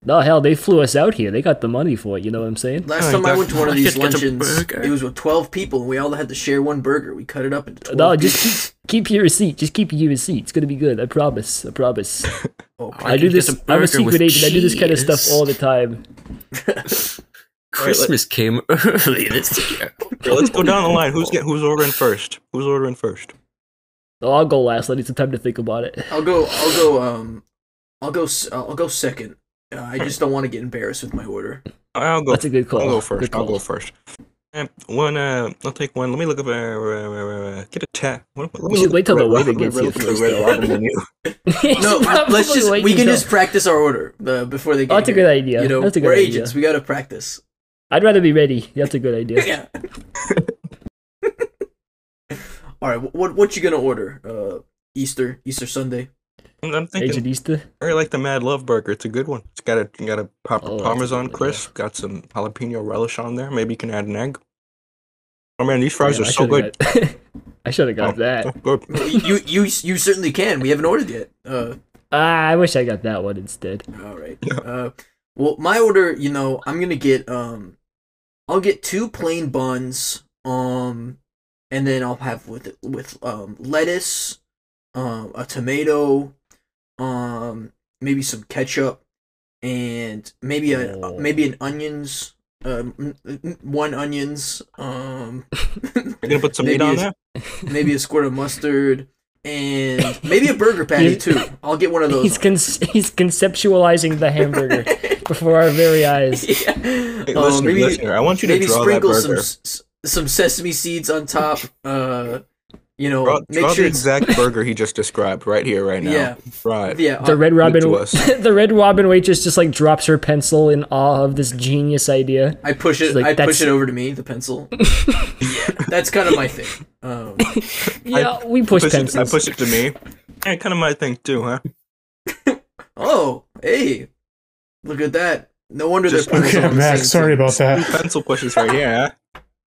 No, hell, they flew us out here. They got the money for it. You know what I'm saying? Last Oh, time I went to one of these could get a luncheons, it was with twelve people, and we all had to share one burger. We cut it up into twelve. No, pieces. just keep, keep your receipt. Just keep your receipt. It's gonna be good. I promise. I promise. Oh, okay. I do this. get a I'm a secret with agent. I do this kind of stuff all the time. Christmas came early this year. Here, let's go down the line. Who's get, Who's ordering first? Who's ordering first? Oh, I'll go last. I need some time to think about it. I'll go. I'll go. Um, I'll go. s- I'll go second. Uh, I just don't want to get embarrassed with my order. I'll go. That's a good call. I'll go first. call. I'll go first. One. Uh, I'll take one. Let me look up. Uh, uh, uh, uh, get a tat. Let me We should wait till the Red waiter gets let me here look at the first, Red though. Robin menu. No, let's just. We can just practice our order uh, before they get Oh, that's a good idea. You know, That's a good we're idea. agents. We gotta practice. I'd rather be ready. That's a good idea. Yeah. All right. What what you gonna order? Uh, Easter Easter Sunday. I'm I'm thinking. Agent Easter. I really like the Mad Love Burger. It's a good one. It's got a got a pop- Oh, Parmesan good one, crisp. Got some jalapeno relish on there. Maybe you can add an egg. Oh man, these fries Man, are I so good. got- I should have got Oh, that. Good. you you you certainly can. We haven't ordered yet. Uh, Ah, I wish I got that one instead. all right. Yeah. Uh, well, my order. You know, I'm gonna get um, I'll get two plain buns. Um, and then I'll have with with um lettuce, um a tomato, um maybe some ketchup, and maybe a Oh. maybe an onions. Um, m- m- one onions. Um, You're gonna put some meat on a- there. maybe a squirt of mustard, and maybe a burger patty too. I'll get one of those. He's con- he's conceptualizing the hamburger before our very eyes. yeah. Hey, Um, listen, maybe listen. I want you to maybe draw that sprinkle some burger. s- some sesame seeds on top. Uh, you know, Draw, make draw sure the it's exact burger he just described right here, right now. Yeah. Right. yeah. The Red Robin, the Red Robin waitress just like drops her pencil in awe of this genius idea. I push it. Like, I that's- push it over to me. The pencil. yeah, that's kind of my thing. Um, Yeah, we push Push it, I push it to me. Yeah, kind of my thing too, huh? Oh, hey, look at that. No wonder Just- they're Okay, on Max, sorry about that. pencil pushers right here.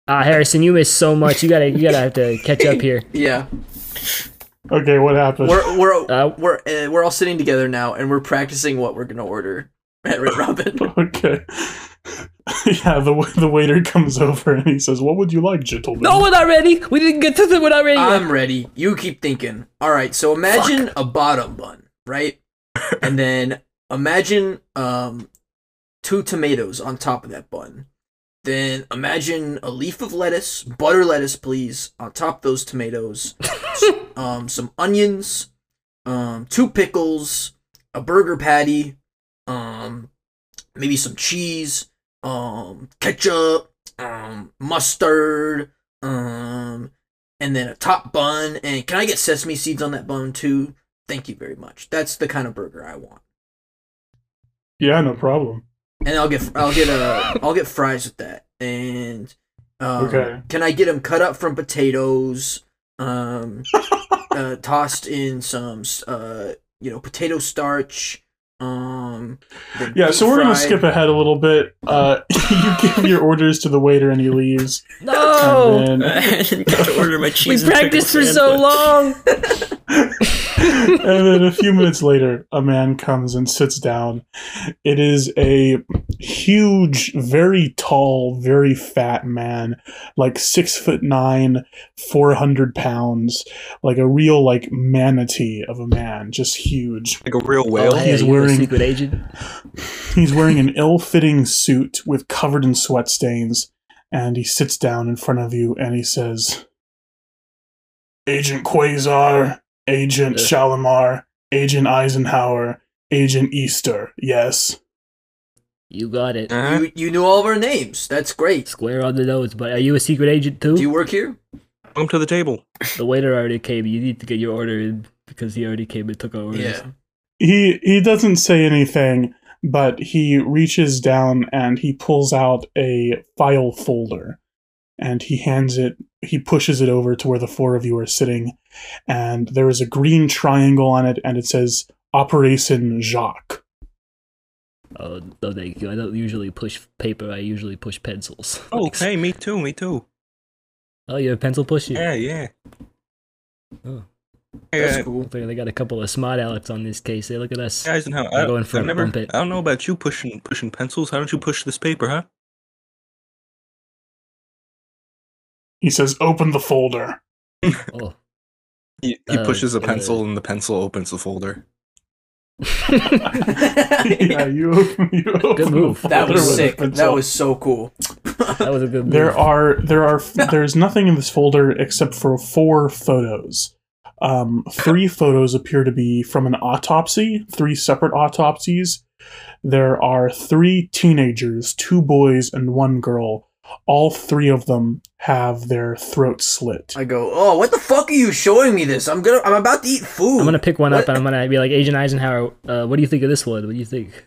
Huh? Ah, Harrison, you missed so much. You gotta, you gotta have to catch up here. Yeah, Okay, what happened? we're we're Uh, we're uh, we're all sitting together now, and we're practicing what we're gonna order at Red Robin. Okay. yeah, the the waiter comes over and he says, "What would you like, gentlemen?" no, we're not ready. We didn't get to the. We're not ready. yet. I'm ready. You keep thinking. All right. So imagine a bottom bun, right? and then imagine um two tomatoes on top of that bun. Then imagine a leaf of lettuce, butter lettuce, please, on top of those tomatoes. Um, some onions, um, two pickles, a burger patty, um, maybe some cheese, um, ketchup, um, mustard, um, and then a top bun. And can I get sesame seeds on that bun too? Thank you very much. That's the kind of burger I want. Yeah, no problem. And I'll get I'll get uh I'll get fries with that. And um, Okay. can I get them cut up from potatoes? Um, uh, tossed in some uh you know potato starch. Um, Yeah, so we're gonna skip ahead a little bit. Uh, you give your orders to the waiter and he leaves. no. And I didn't get to order my We cheese. and practiced for pickle so long. and then a few minutes later, a man comes and sits down. It is a huge, very tall, very fat man, like six foot nine, four hundred pounds, like a real like manatee of a man, just huge. Like a real Oh, whale. hey, he's are a wearing- secret agent. He's wearing an ill-fitting suit with covered in sweat stains, and he sits down in front of you and he says, "Agent Quasar, Agent Uh. Shalimar, Agent Eisenhower, Agent Easter. Yes." You got it. Uh-huh. You you knew all of our names. That's great. Square on the nose. But are you a secret agent too? Do you work here? Come to the table. the waiter already came. You need to get your order in because he already came and took our orders. Yeah. He he doesn't say anything, but he reaches down and he pulls out a file folder and he hands it he pushes it over to where the four of you are sitting and there is a green triangle on it and it says Operation Jacques. Oh no, thank you. I don't usually push paper. I usually push pencils. Oh, okay, me too, me too. Oh, you're a pencil pusher. Yeah, yeah. Oh. That's uh, cool. They got a couple of smart Alex on this case. Hey, look at us. guys, and I'll I, go I've never. I don't know about you pushing pushing pencils. How don't you push this paper, huh? He says open the folder. Oh. He, he Uh, pushes a uh, pencil, and the pencil opens the folder. yeah, you open, you open the move. That was sick. That was so cool. that was a good move. There are there are there's nothing in this folder except for four photos. Um, three photos appear to be from an autopsy, three separate autopsies. There are three teenagers, two boys and one girl. All three of them have their throats slit. I go, oh, what the fuck are you showing me this? I'm gonna, I'm about to eat food. I'm gonna pick one What? up and I'm gonna be like, Agent Eisenhower, uh, what do you think of this one? What do you think?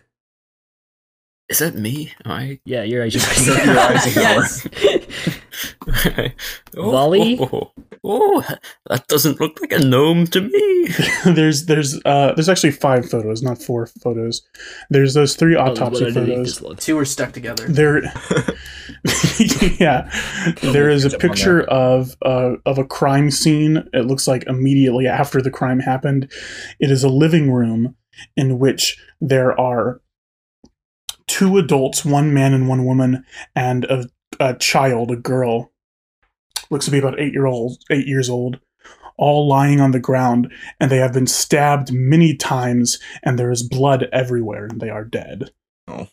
Is that me? I. Yeah, you're Agent Eisenhower. yes. oh, Volley? Oh, oh, that doesn't look like a gnome to me. there's there's uh there's actually five photos, not four photos. There's those three Oh, there's autopsy underneath photos. Two were stuck together. there yeah there is a Catch up on picture of uh, of a crime scene it looks like immediately after the crime happened it is a living room in which there are two adults one man and one woman and a, a child a girl looks to be about eight year old eight years old all lying on the ground and they have been stabbed many times and there is blood everywhere and they are dead Oh.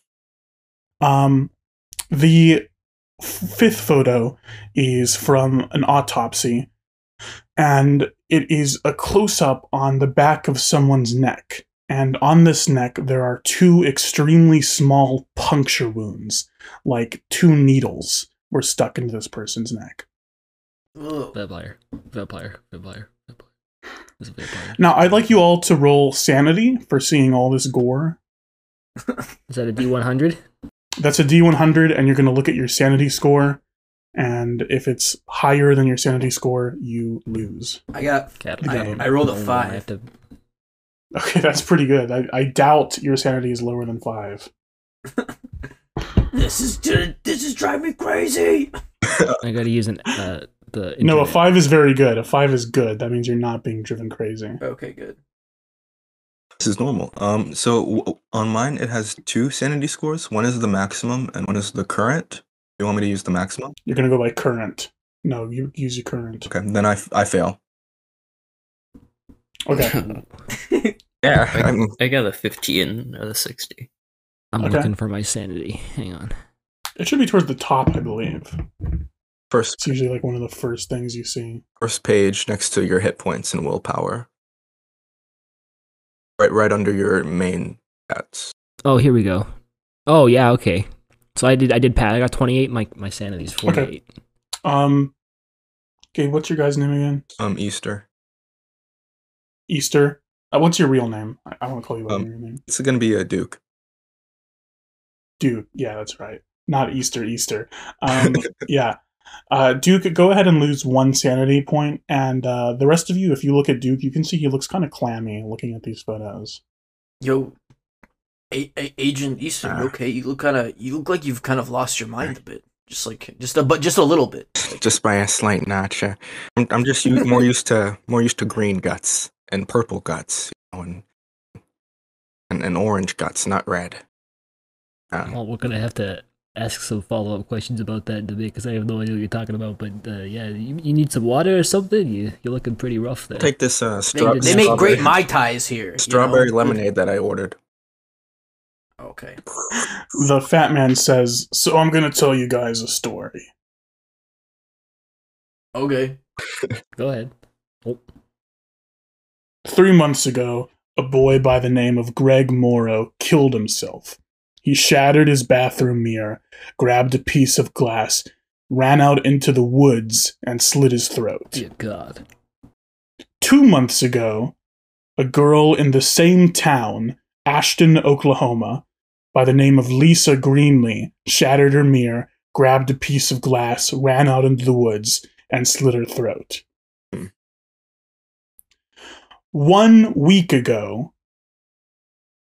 um the fifth photo is from an autopsy, and it is a close up on the back of someone's neck. And on this neck, there are two extremely small puncture wounds, like two needles were stuck into this person's neck. Ugh. Vampire. Vampire. Vampire. Vampire. It's a vampire. Now, I'd like you all to roll sanity for seeing all this gore. Is that a D100? That's a D100, and you're going to look at your sanity score. And if it's higher than your sanity score, you lose. I got, Cat. I- I rolled a five. have to. Okay, that's pretty good. I, I doubt your sanity is lower than five. This is this is driving me crazy. I gotta use an uh, the. No, a five is very good. A five is good. That means you're not being driven crazy. Okay, good. This is normal. Um, so w- on mine it has two sanity scores. One is the maximum, and one is the current. You want me to use the maximum? You're gonna go by current. No, you use your current. Okay, then I, f- I fail. Okay. Yeah, I, I'm, I got a 15 out of 60. I'm Okay. looking for my sanity. Hang on. It should be towards the top, I believe. First It's usually like one of the first things you see. first page next to your hit points and willpower. Right, right under your main stats. Oh, here we go. Oh yeah, okay. So I did I did pass. I got 28. My my sanity's 48. Um Okay, what's your guy's name again? Um, Easter. Easter. Uh, what's your real name? I, I want to call you by Um, your name. It's gonna be a Duke. Duke. Yeah, that's right. Not Easter, Easter. Um, yeah. Uh, Duke, go ahead and lose one sanity point, and uh, the rest of you, if you look at Duke, you can see he looks kind of clammy looking at these photos. Yo, a- a- Agent Easton, you Ah. okay? You look kind of you look like you've kind of lost your mind a bit. Just like just a but just a little bit. Just by a slight notch. Uh, I'm, I'm just u- more used to more used to green guts and purple guts, you know, and, and and orange guts, not red. Um, Well, we're gonna have to ask some follow up questions about that debate because I have no idea what you're talking about. But uh, yeah, you, you need some water or something. You you're looking pretty rough there. take this uh, They, stra- they make great strawberry- mai tais here. you strawberry know? lemonade that I ordered. Okay. The fat man says, So I'm going to tell you guys a story. Okay. Go ahead. Three months ago, a boy by the name of Greg Morrow killed himself. He shattered his bathroom mirror, grabbed a piece of glass, ran out into the woods, and slit his throat. dear God. Two months ago, a girl in the same town, Ashton, Oklahoma, by the name of Lisa Greenlee, shattered her mirror, grabbed a piece of glass, ran out into the woods, and slit her throat. Hmm. One week ago,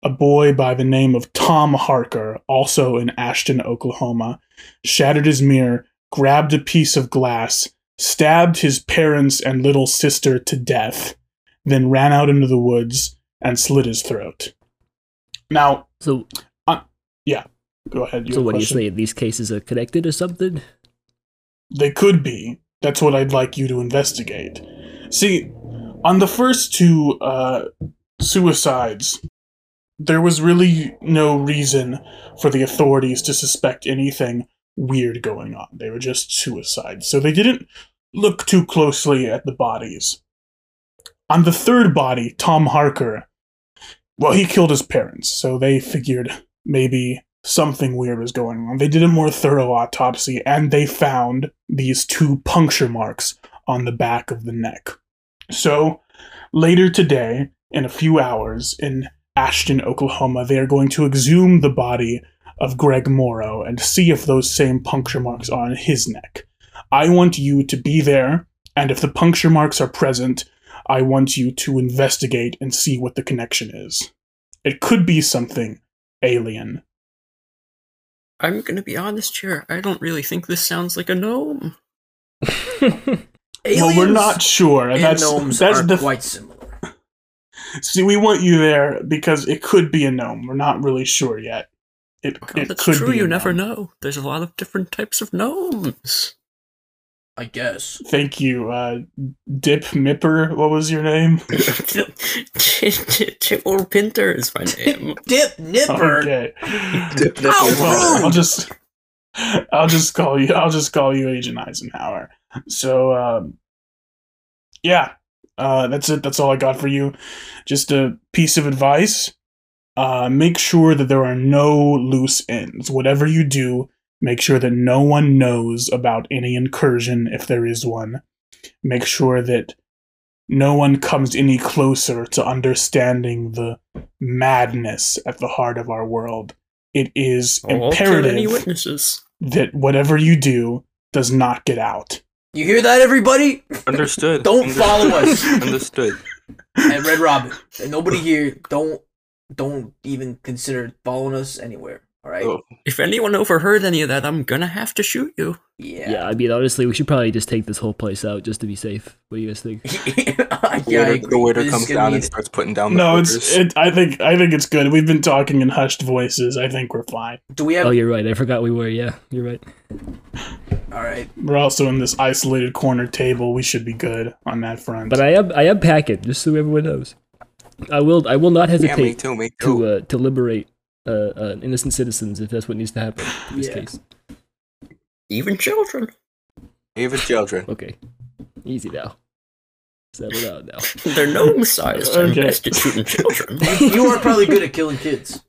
a boy by the name of Tom Harker, also in Ashton, Oklahoma, shattered his mirror, grabbed a piece of glass, stabbed his parents and little sister to death, then ran out into the woods and slit his throat. Now, So yeah go ahead. So what do you say? These cases are connected or something? They could be. That's what I'd like you to investigate. See, on the first two uh, suicides, there was really no reason for the authorities to suspect anything weird going on. They were just suicides. So they didn't look too closely at the bodies. On the third body, Tom Harker, well, he killed his parents, so they figured maybe something weird was going on. They did a more thorough autopsy and they found these two puncture marks on the back of the neck. So, later today, in a few hours, in Ashton, Oklahoma, they are going to exhume the body of Greg Morrow and see if those same puncture marks are on his neck. I want you to be there, and if the puncture marks are present, I want you to investigate and see what the connection is. It could be something alien. I'm gonna be honest here. I don't really think this sounds like a gnome. well, we're not sure. and that's gnomes that's are the quite similar. See. We want you there because it could be a gnome. We're not really sure yet. It, Well, it that's could true. be. You a never gnome. know. There's a lot of different types of gnomes. I guess. Thank you, uh, Dip Mipper. What was your name? Chipper Pinter is my name. Dip Nipper. Okay. Dip, dip, How dip. rude! I'll just I'll just call you I'll just call you Agent Eisenhower. So um yeah. Uh that's it. That's all I got for you. Just a piece of advice. Uh make sure that there are no loose ends. Whatever you do, make sure that no one knows about any incursion if there is one. Make sure that no one comes any closer to understanding the madness at the heart of our world. It is imperative that whatever you do does not get out. You hear that, everybody? Understood. Don't follow us. Understood. at Red Robin. And nobody here don't don't even consider following us anywhere. All right. Oh. If anyone overheard any of that, I'm gonna have to shoot you. Yeah. Yeah, I mean, honestly, we should probably just take this whole place out just to be safe. What do you guys think? yeah, I The waiter, the waiter comes down be- and starts putting down the No, it's. It, I think. I think it's good. We've been talking in hushed voices. I think we're fine. Do we have? Oh, you're right. I forgot we were. Yeah, you're right. all right. We're also in this isolated corner table. We should be good on that front. But I am I am packing, just so everyone knows. I will I will not yeah, me hesitate too, me too. to uh, to liberate uh, uh, innocent citizens if that's what needs to happen in this Yeah. case. Even children. Even children. Okay, easy now. Settle down now. They're gnome sized. I'm Okay. best at shooting children. You are probably good at killing kids.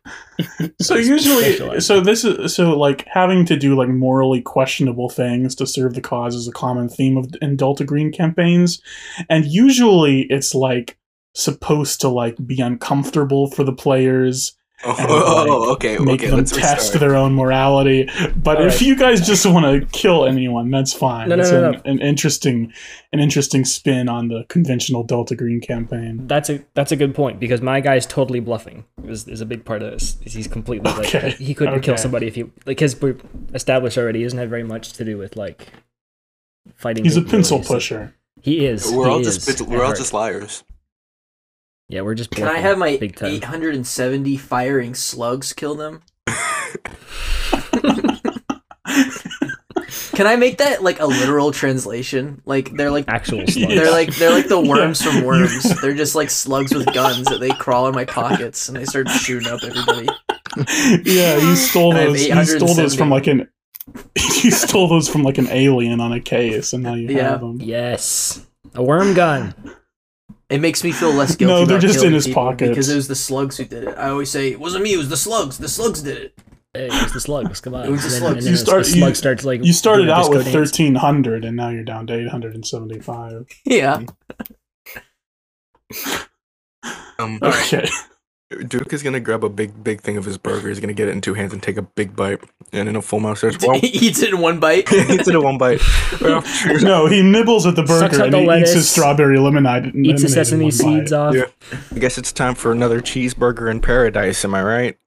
so usually, so this is so like having to do like morally questionable things to serve the cause is a common theme of in Delta Green campaigns, and usually it's like supposed to like be uncomfortable for the players Oh, And, oh, like, okay, make okay. them Let's test restart. their own morality. But All if right. you guys just want to kill anyone, that's fine. No, no, it's no, an, no. an interesting, an interesting spin on the conventional Delta Green campaign. That's a that's a good point because my guy's totally bluffing. Is, is a big part of this. Is he's completely like Okay, he couldn't kill somebody if he like his we're established already. He doesn't have very much to do with like fighting. He's a capabilities. pencil pusher. He is. We're he all is just we're all heart. just liars. Yeah. We're just. Can I have my big 870 firing slugs kill them? Can I make that like a literal translation? Like they're like actual slugs? they're like they're like the worms from Worms. They're just like slugs with guns that they crawl in my pockets and they start shooting up everybody. yeah, you stole those. You stole those from like an. you stole those from like an alien on a case, and now you Yeah. have them. Yes, a worm gun. It makes me feel less guilty. No, they're about just in his people pockets. because it was the slugs who did it. I always say it wasn't me. It was the slugs. The slugs did it. Hey, it's the slugs. Come on. It was the slugs. then You start- the slug you- starts like. You started out with thirteen hundred, and now you're down to eight hundred and seventy-five. Yeah. Um, Okay. Duke is gonna grab a big, big thing of his burger. He's gonna get it in two hands and take a big bite, and in a full mouth starts. Well, he eats it in one bite. he eats it in one bite. No, he nibbles at the burger and the he eats his strawberry lemonade. Eats his sesame seeds bite. off. Yeah. I guess it's time for another cheeseburger in paradise. Am I right?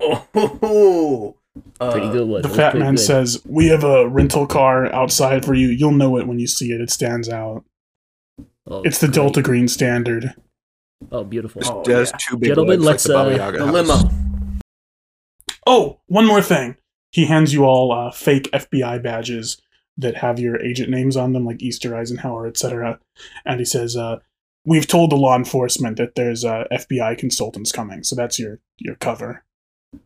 Oh, uh, Pretty good one. The fat man good. says, "We have a rental car outside for you. You'll know it when you see it. It stands out. Oh, It's the great. Delta Green standard." Oh, beautiful. Oh, It has yeah. two big Gentlemen, legs let's, like the uh, The limo. Oh, one more thing. He hands you all uh, fake FBI badges that have your agent names on them, like Easter Eisenhower, etc. And he says, uh, "We've told the law enforcement that there's uh, FBI consultants coming, so that's your your cover."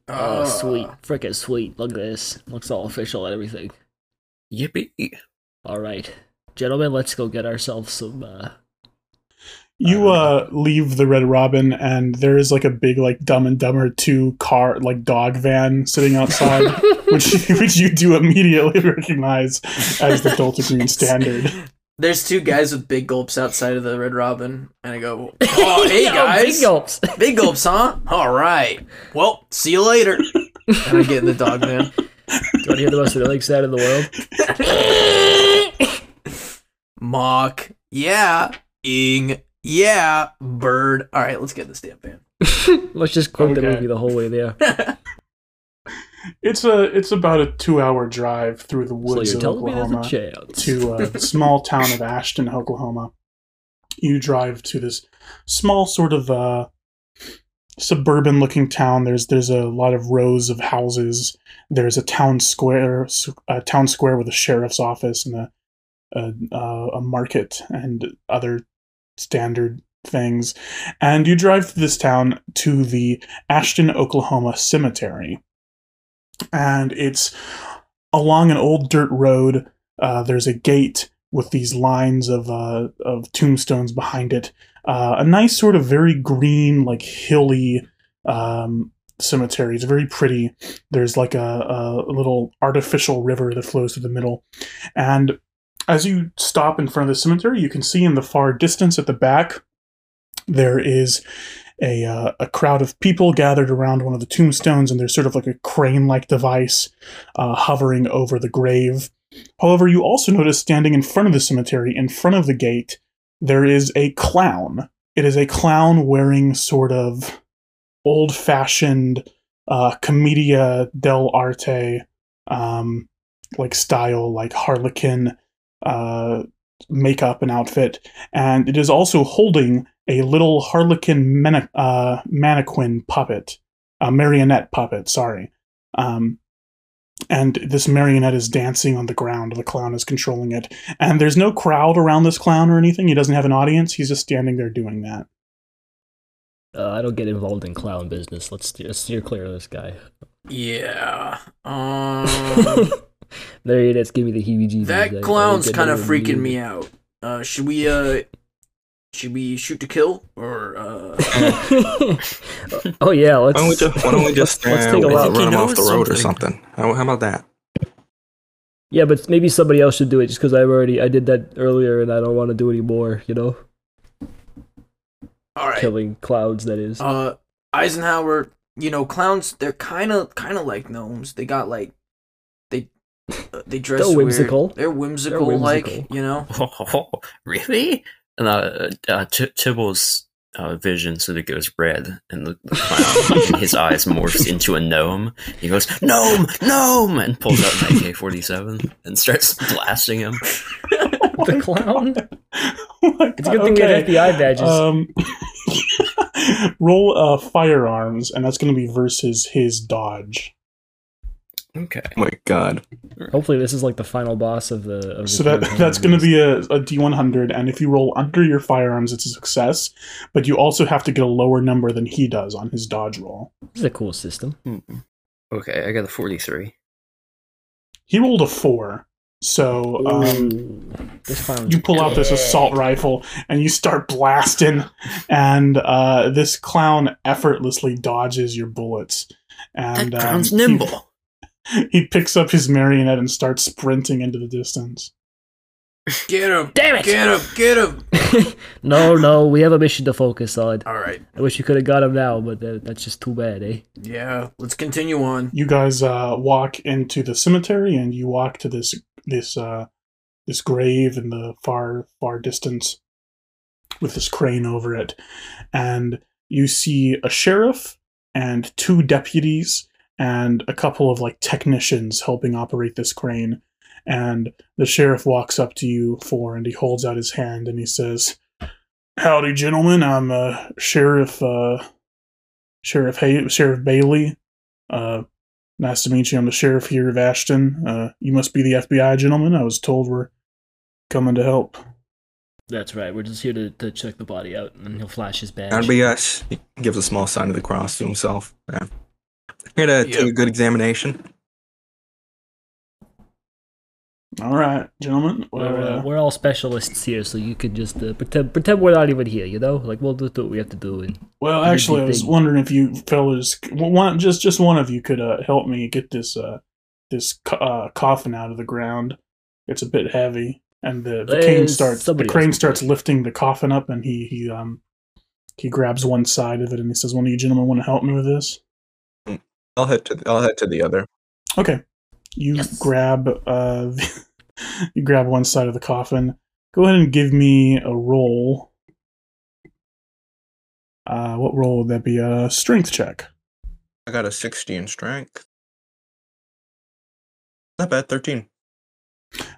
Oh, Uh, sweet. Frickin' sweet. Look at this. Looks all official and everything. Yippee. All right. Gentlemen, let's go get ourselves some. You Uh, leave the Red Robin, and there is like a big like Dumb and Dumber two car like dog van sitting outside, which which you do immediately recognize as the Delta Green standard. There's two guys with big gulps outside of the Red Robin, and I go, "Oh, hey Oh, guys, big gulps. big gulps, huh? All right. Well, see you later." And I get in the dog van. Do you want to hear the most thrilling sound in the world? Mock, yeah, ing, yeah, bird. All right, let's get in this damn van. Let's just quote the movie the whole way there. It's a it's about a two hour drive through the woods you're of telling a Oklahoma to uh, the small town of Ashton, Oklahoma. You drive to this small sort of uh, suburban looking town. There's there's a lot of rows of houses. There's a town square, a town square with a sheriff's office and a a, uh, a market and other standard things. And you drive through this town to the Ashton, Oklahoma cemetery. And it's along an old dirt road. Uh, there's a gate with these lines of uh, of tombstones behind it. Uh, a nice sort of very green, like hilly um, cemetery. It's very pretty. There's like a, a little artificial river that flows through the middle, and as you stop in front of the cemetery, you can see in the far distance at the back there is a uh, a crowd of people gathered around one of the tombstones, and there's sort of like a crane-like device uh, hovering over the grave. However, you also notice standing in front of the cemetery, in front of the gate, there is a clown. It is a clown wearing sort of old fashioned uh, commedia dell'arte um, like style, like harlequin uh, makeup and outfit, and it is also holding a little harlequin mani- uh, mannequin puppet, a marionette puppet. Sorry, um, and this marionette is dancing on the ground. The clown is controlling it, and there's no crowd around this clown or anything. He doesn't have an audience. He's just standing there doing that. Uh, I don't get involved in clown business. Let's steer, steer clear of this guy. Yeah. Um, there it is. Give me the heebie-jeebies. I- I that don't clown's kind of freaking me out. Uh, should we uh, should we shoot to kill or uh? oh yeah, let's. Why don't we just, don't we just let's, let's uh, take a run, while. think run him off the road or something. something? How, how about that? Yeah, but maybe somebody else should do it just because I've already I did that earlier and I don't want to do any more. You know, All right. killing clouds. That is. Uh, Eisenhower. You know, clowns. They're kind of kind of like gnomes. They got like they they dress They're weird. whimsical. They're whimsical, like you know. Oh, really? And uh, uh, T- Tybalt's uh, vision sort of goes red, and the, the clown in his eyes morphs into a gnome. He goes, "Gnome, gnome!" and pulls out an AK-47 and starts blasting him. the clown. Oh It's a good thing we have. FBI badges. Um, roll uh, firearms, and that's going to be versus his dodge. Okay. Oh my god. Hopefully, this is like the final boss of the. Of the So that that's going to be a, a D100, and if you roll under your firearms, it's a success. But you also have to get a lower number than he does on his dodge roll. This is a cool system. Hmm. Okay, I got a 43. He rolled a four, so um, Ooh, you pull out this assault rifle and you start blasting, and uh, this clown effortlessly dodges your bullets. And That clown's um, he- nimble. He picks up his marionette and starts sprinting into the distance. Get him! Damn it! Get him! Get him! no, no, we have a mission to focus on. All right. I wish you could have got him now, but that, that's just too bad, eh? Yeah. Let's continue on. You guys uh, walk into the cemetery, and you walk to this this uh, this grave in the far far distance with this crane over it, and you see a sheriff and two deputies and a couple of like technicians helping operate this crane. And the sheriff walks up to you four, and he holds out his hand and he says, "Howdy, gentlemen. I'm uh, Sheriff uh, Sheriff Hay- Sheriff Bailey. Uh, nice to meet you. I'm the sheriff here of Ashton. Uh, you must be the FBI gentleman. I was told we're coming to help. That's right. We're just here to, to check the body out, and he'll flash his badge. That'd be us. He gives a small sign of the cross to himself. Yeah. Here to take a good examination. All right, gentlemen. We're, Well, uh, we're all specialists here, so you could just uh, pretend pretend we're not even here. You know, like we'll do what we have to do. And well, actually, I was think- wondering if you fellas, one, just just one of you could uh, help me get this uh, this uh, coffin out of the ground. It's a bit heavy, and the, the crane starts the crane starts it. lifting the coffin up, and he he um he grabs one side of it, and he says, "One of you gentlemen want to help me with this?" I'll head to I'll head to the other. Okay. You Yes. grab uh you grab one side of the coffin. Go ahead and give me a roll. Uh what roll would that be? A strength check. I got a 60 in strength. Not bad, 13.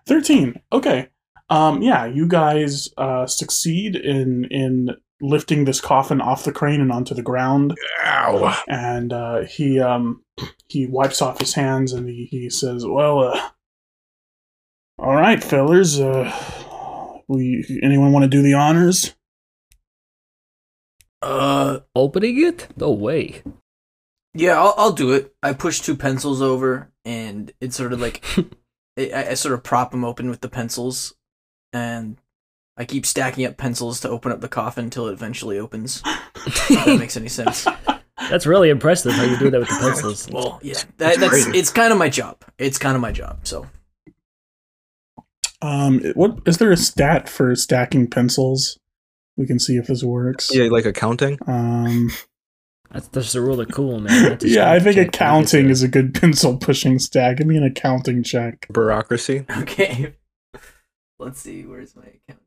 13. Okay. Um yeah, you guys uh succeed in in lifting this coffin off the crane and onto the ground. Ow! and uh, he um he wipes off his hands and he, he says, "Well, uh, all right, fellers, uh, we anyone want to do the honors?" Uh, opening it? No way. yeah, I'll, I'll do it. I push two pencils over, and it's sort of like I, I I sort of prop them open with the pencils, and I keep stacking up pencils to open up the coffin until it eventually opens. if that makes any sense. That's really impressive how you do that with the pencils. Well, yeah, that, that's great. it's kind of my job. It's kind of my job. So Um, what is there a stat for stacking pencils? We can see if this works. Yeah, like accounting. Um, That's just a really cool, man. Yeah, I think accounting is a good pencil pushing stack. Give me an accounting check. Bureaucracy. okay, let's see. Where's my accounting?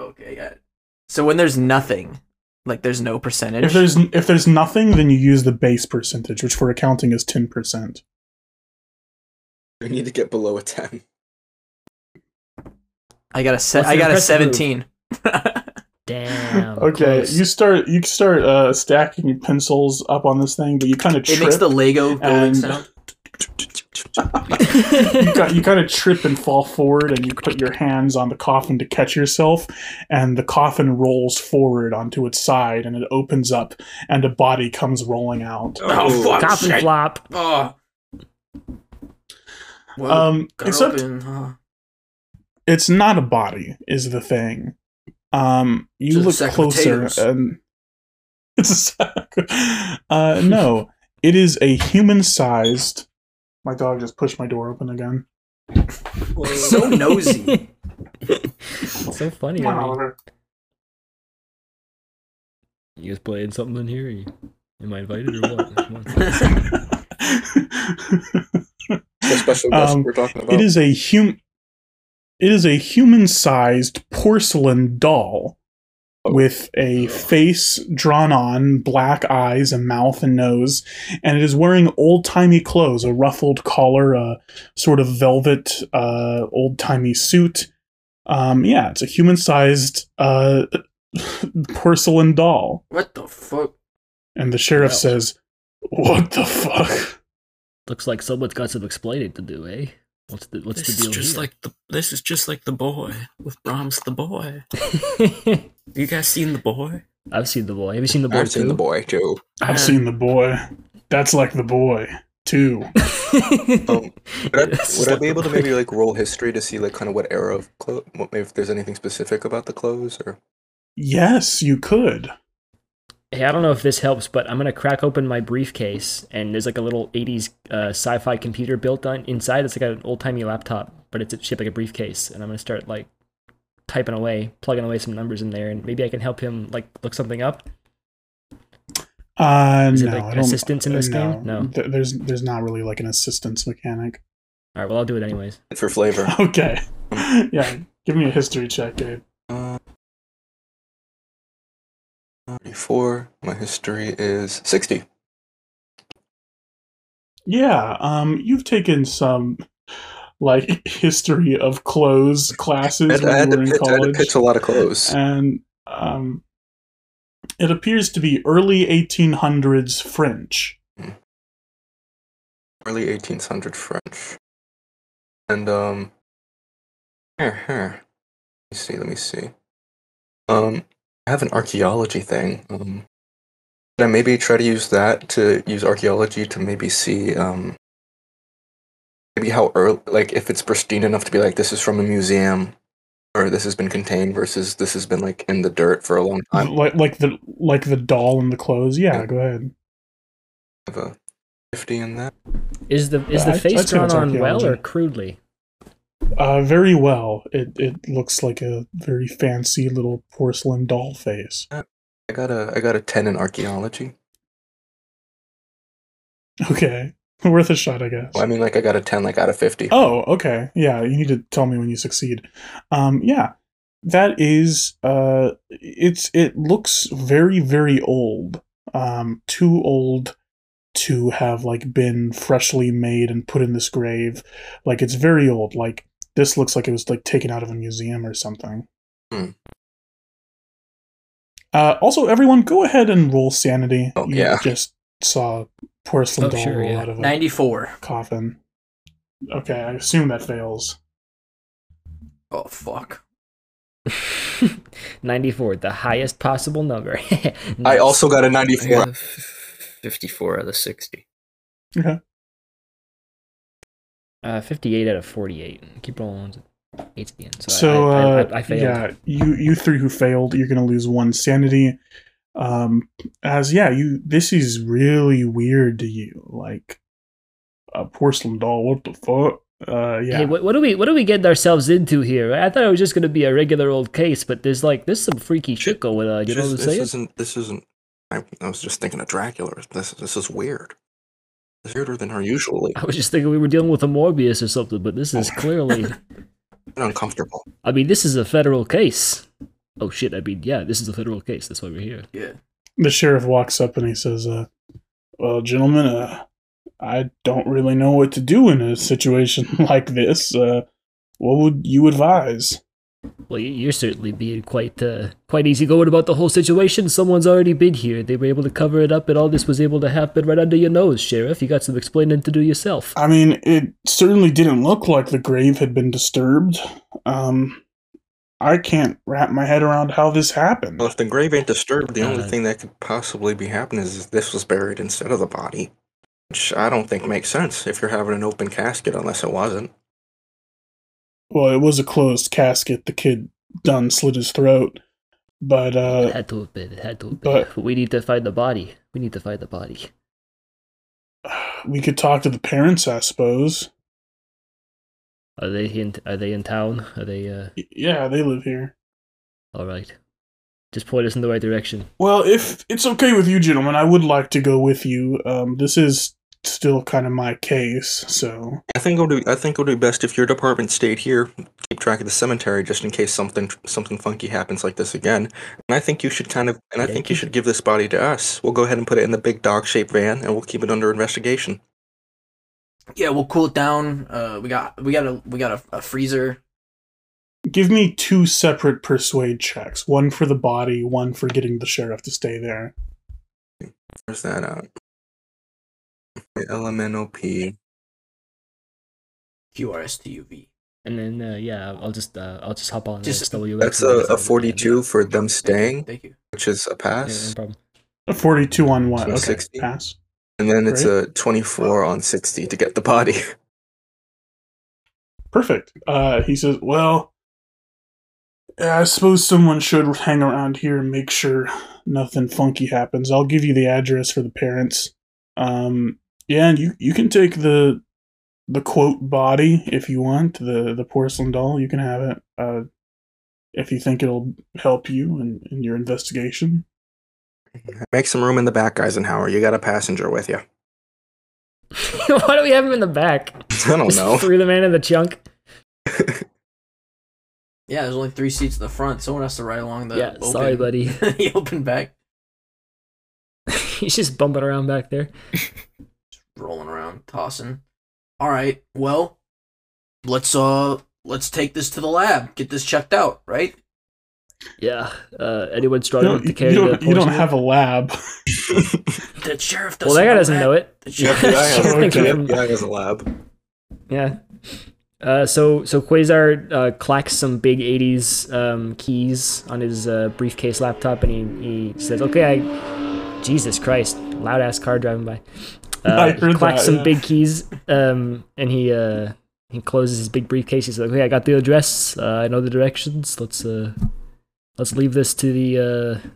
Okay, got it. So when there's nothing, like there's no percentage. If there's if there's nothing, then you use the base percentage, which for accounting is ten percent. We need to get below a ten. I got a se- I got a seventeen. Damn. Okay, close. you start you start uh, stacking pencils up on this thing, but you kind of it makes the Lego building and- sound. you, got, you kind of trip and fall forward, and you put your hands on the coffin to catch yourself, and the coffin rolls forward onto its side, and it opens up, and a body comes rolling out. Oh, fuck. Coffin shit. flop. Oh. Well, Um, except open, huh? it's not a body, is the thing. Um, you Just look closer, and it's a sack. Uh, no, it is a human-sized. My dog just pushed my door open again. So nosy. It's so funny. Come on, I Oliver. you guys playing something in here? You, am I invited or what? Come special guest Um, we're talking about. It is a hum. It is a human-sized porcelain doll with a face drawn on, black eyes, a mouth and nose, and it is wearing old-timey clothes: a ruffled collar, a sort of velvet, uh, old-timey suit. Um, yeah, it's a human-sized uh, porcelain doll, what the fuck? and the sheriff Well. says, "What the fuck?" Looks like someone's got some explaining to do, eh? What's the what's This the is deal just here? like the this is just like the boy with Brahms the boy. You guys seen the boy? I've seen the boy. Have you seen the boy? I've seen the boy too. I've Uh, seen the boy. That's like the boy too. Um, would I, This is would I be able to maybe like roll history to see like kind of what era of clothes? What maybe if there's anything specific about the clothes or? Yes, you could. Hey, I don't know if this helps, but I'm gonna crack open my briefcase, and there's like a little '80s uh, sci-fi computer built on inside. It's like an old-timey laptop, but it's shaped like a briefcase, and I'm gonna start like typing away, plugging away some numbers in there, and maybe I can help him like look something up. Uh, Is it no, like I assistance in this no. game? No. Th- there's there's not really like an assistance mechanic. All right, well I'll do it anyways. For flavor. Okay, yeah. Give me a history check, Gabe. 34. My history is 60. Yeah, um, you've taken some like history of clothes I classes had, I had to were in pitch, I had to college, pitch a lot of clothes. and um, it appears to be early 1800s French. Early 1800 French. And, um, here, here. Let me see, let me see. Um, I have an archaeology thing. Um, could I maybe try to use that to use archaeology to maybe see, um, maybe how early, like, if it's pristine enough to be like, this is from a museum, or this has been contained versus this has been, like, in the dirt for a long time. like like the like the doll and the clothes. Yeah, Yeah. go ahead. I have a 50 in that. Is the is Yeah, the I'd- face I'd drawn on well or crudely? Uh, very well. It it looks like a very fancy little porcelain doll face. I got a, I got a 10 in archaeology. Okay, worth a shot, I guess. Well, I mean, like, I got a 10, like, out of 50. Oh, okay. Yeah, you need to tell me when you succeed. Um, yeah, that is. Uh, it's it looks very very old. Um, too old to have like been freshly made and put in this grave. Like it's very old. Like this looks like it was like taken out of a museum or something. Hmm. Uh, also, everyone, go ahead and roll sanity. Oh, You yeah. just saw porcelain Oh, doll sure, roll yeah. out of a 94. coffin. Okay, I assume that fails. Oh, fuck. 94, the highest possible number. I also got a 94. got a f- 54 out of 60. Uh, 58 out of 48. Keep rolling. ones. Eight at the end. So, So, I, I, uh, I, I failed. yeah, you you three who failed, you're gonna lose one sanity. Um, as yeah, you this is really weird to you, like a porcelain doll. What the fuck? Uh, yeah. Hey, what, what do we what do we get ourselves into here? I thought it was just gonna be a regular old case, but there's like there's some freaky shit going on. You know what I'm this saying? isn't. This isn't. I, I was just thinking of Dracula. This this is weird. It's weirder than her usually. I was just thinking we were dealing with a Morbius or something, but this is clearly. uncomfortable. I mean, this is a federal case. oh shit, I mean, yeah, this is a federal case. That's why we're here. Yeah. The sheriff walks up and he says, uh, "Well, gentlemen, uh, I don't really know what to do in a situation like this. Uh, what would you advise?" Well, you- you're certainly being quite uh, quite easygoing about the whole situation. Someone's already been here. They were able to cover it up, and all this was able to happen right under your nose, Sheriff. You got some explaining to do yourself. I mean, it certainly didn't look like the grave had been disturbed. Um, I can't wrap my head around how this happened. Well, if the grave ain't disturbed, the only Uh, thing that could possibly be happening is this was buried instead of the body. Which I don't think makes sense if you're having an open casket, unless it wasn't. Well, it was a closed casket. The kid done slit his throat, but uh, it had to have been. It had to have been. but- But we need to find the body. We need to find the body. we could talk to the parents, I suppose. Are they in? Are they in town? Are they? uh Yeah, they live here. All right. Just point us in the right direction. Well, if it's okay with you, gentlemen, I would like to go with you. Um, this is still kind of my case, so I think it'll be, I think it'll be best if your department stayed here, keep track of the cemetery just in case something something funky happens like this again. And I think you should kind of and I Yeah, think you should give this body to us. We'll go ahead and put it in the big dog shaped van and we'll keep it under investigation. Yeah, we'll cool it down. Uh, we got we got a we got a, a freezer. give me two separate persuade checks: one for the body, one for getting the sheriff to stay there. Where's that out? LMNOP. QRSTUV. And then uh, yeah, I'll just uh, I'll just hop on Just- just SWX. That's and a, just- a 42 for them staying, Thank you. which is a Yeah, pass. no problem. A forty-two on what? So Okay, 60? pass. And then it's a 24 on 60 to get the body. Perfect. Uh, he says, "Well, I suppose someone should hang around here and make sure nothing funky happens. I'll give you the address for the parents. Um, yeah, and you you can take the the quote body if you want the the porcelain doll. You can have it. Uh, if you think it'll help you in, in your investigation. Make some room in the back, Eisenhower. You got a passenger with you. Why do we have him in the back? I don't Just know. Threw the man in the chunk. Yeah, there's only three seats in the front. Someone has to ride along the. yeah, open, sorry, buddy. the open back, He's just bumping around back there. Rolling around, tossing. All right, well, let's uh let's take this to the lab. Get this checked out, right? Yeah. Uh, anyone You strong enough don't, you don't, you don't have a lab. The sheriff doesn't. Well, that guy doesn't know it. The The sheriff- FBI has, Sure, thank the has a lab. Yeah. Uh, so so Quazar uh, clacks some big '80s um, keys on his uh, briefcase laptop, and he, he says, "Okay, I, Jesus Christ, loud ass car driving by." Uh, I he clacks that, some yeah. big keys, um, and he uh, he closes his big briefcase. He's like, "Okay, I got the address. Uh, I know the directions. Let's uh, let's leave this to the uh,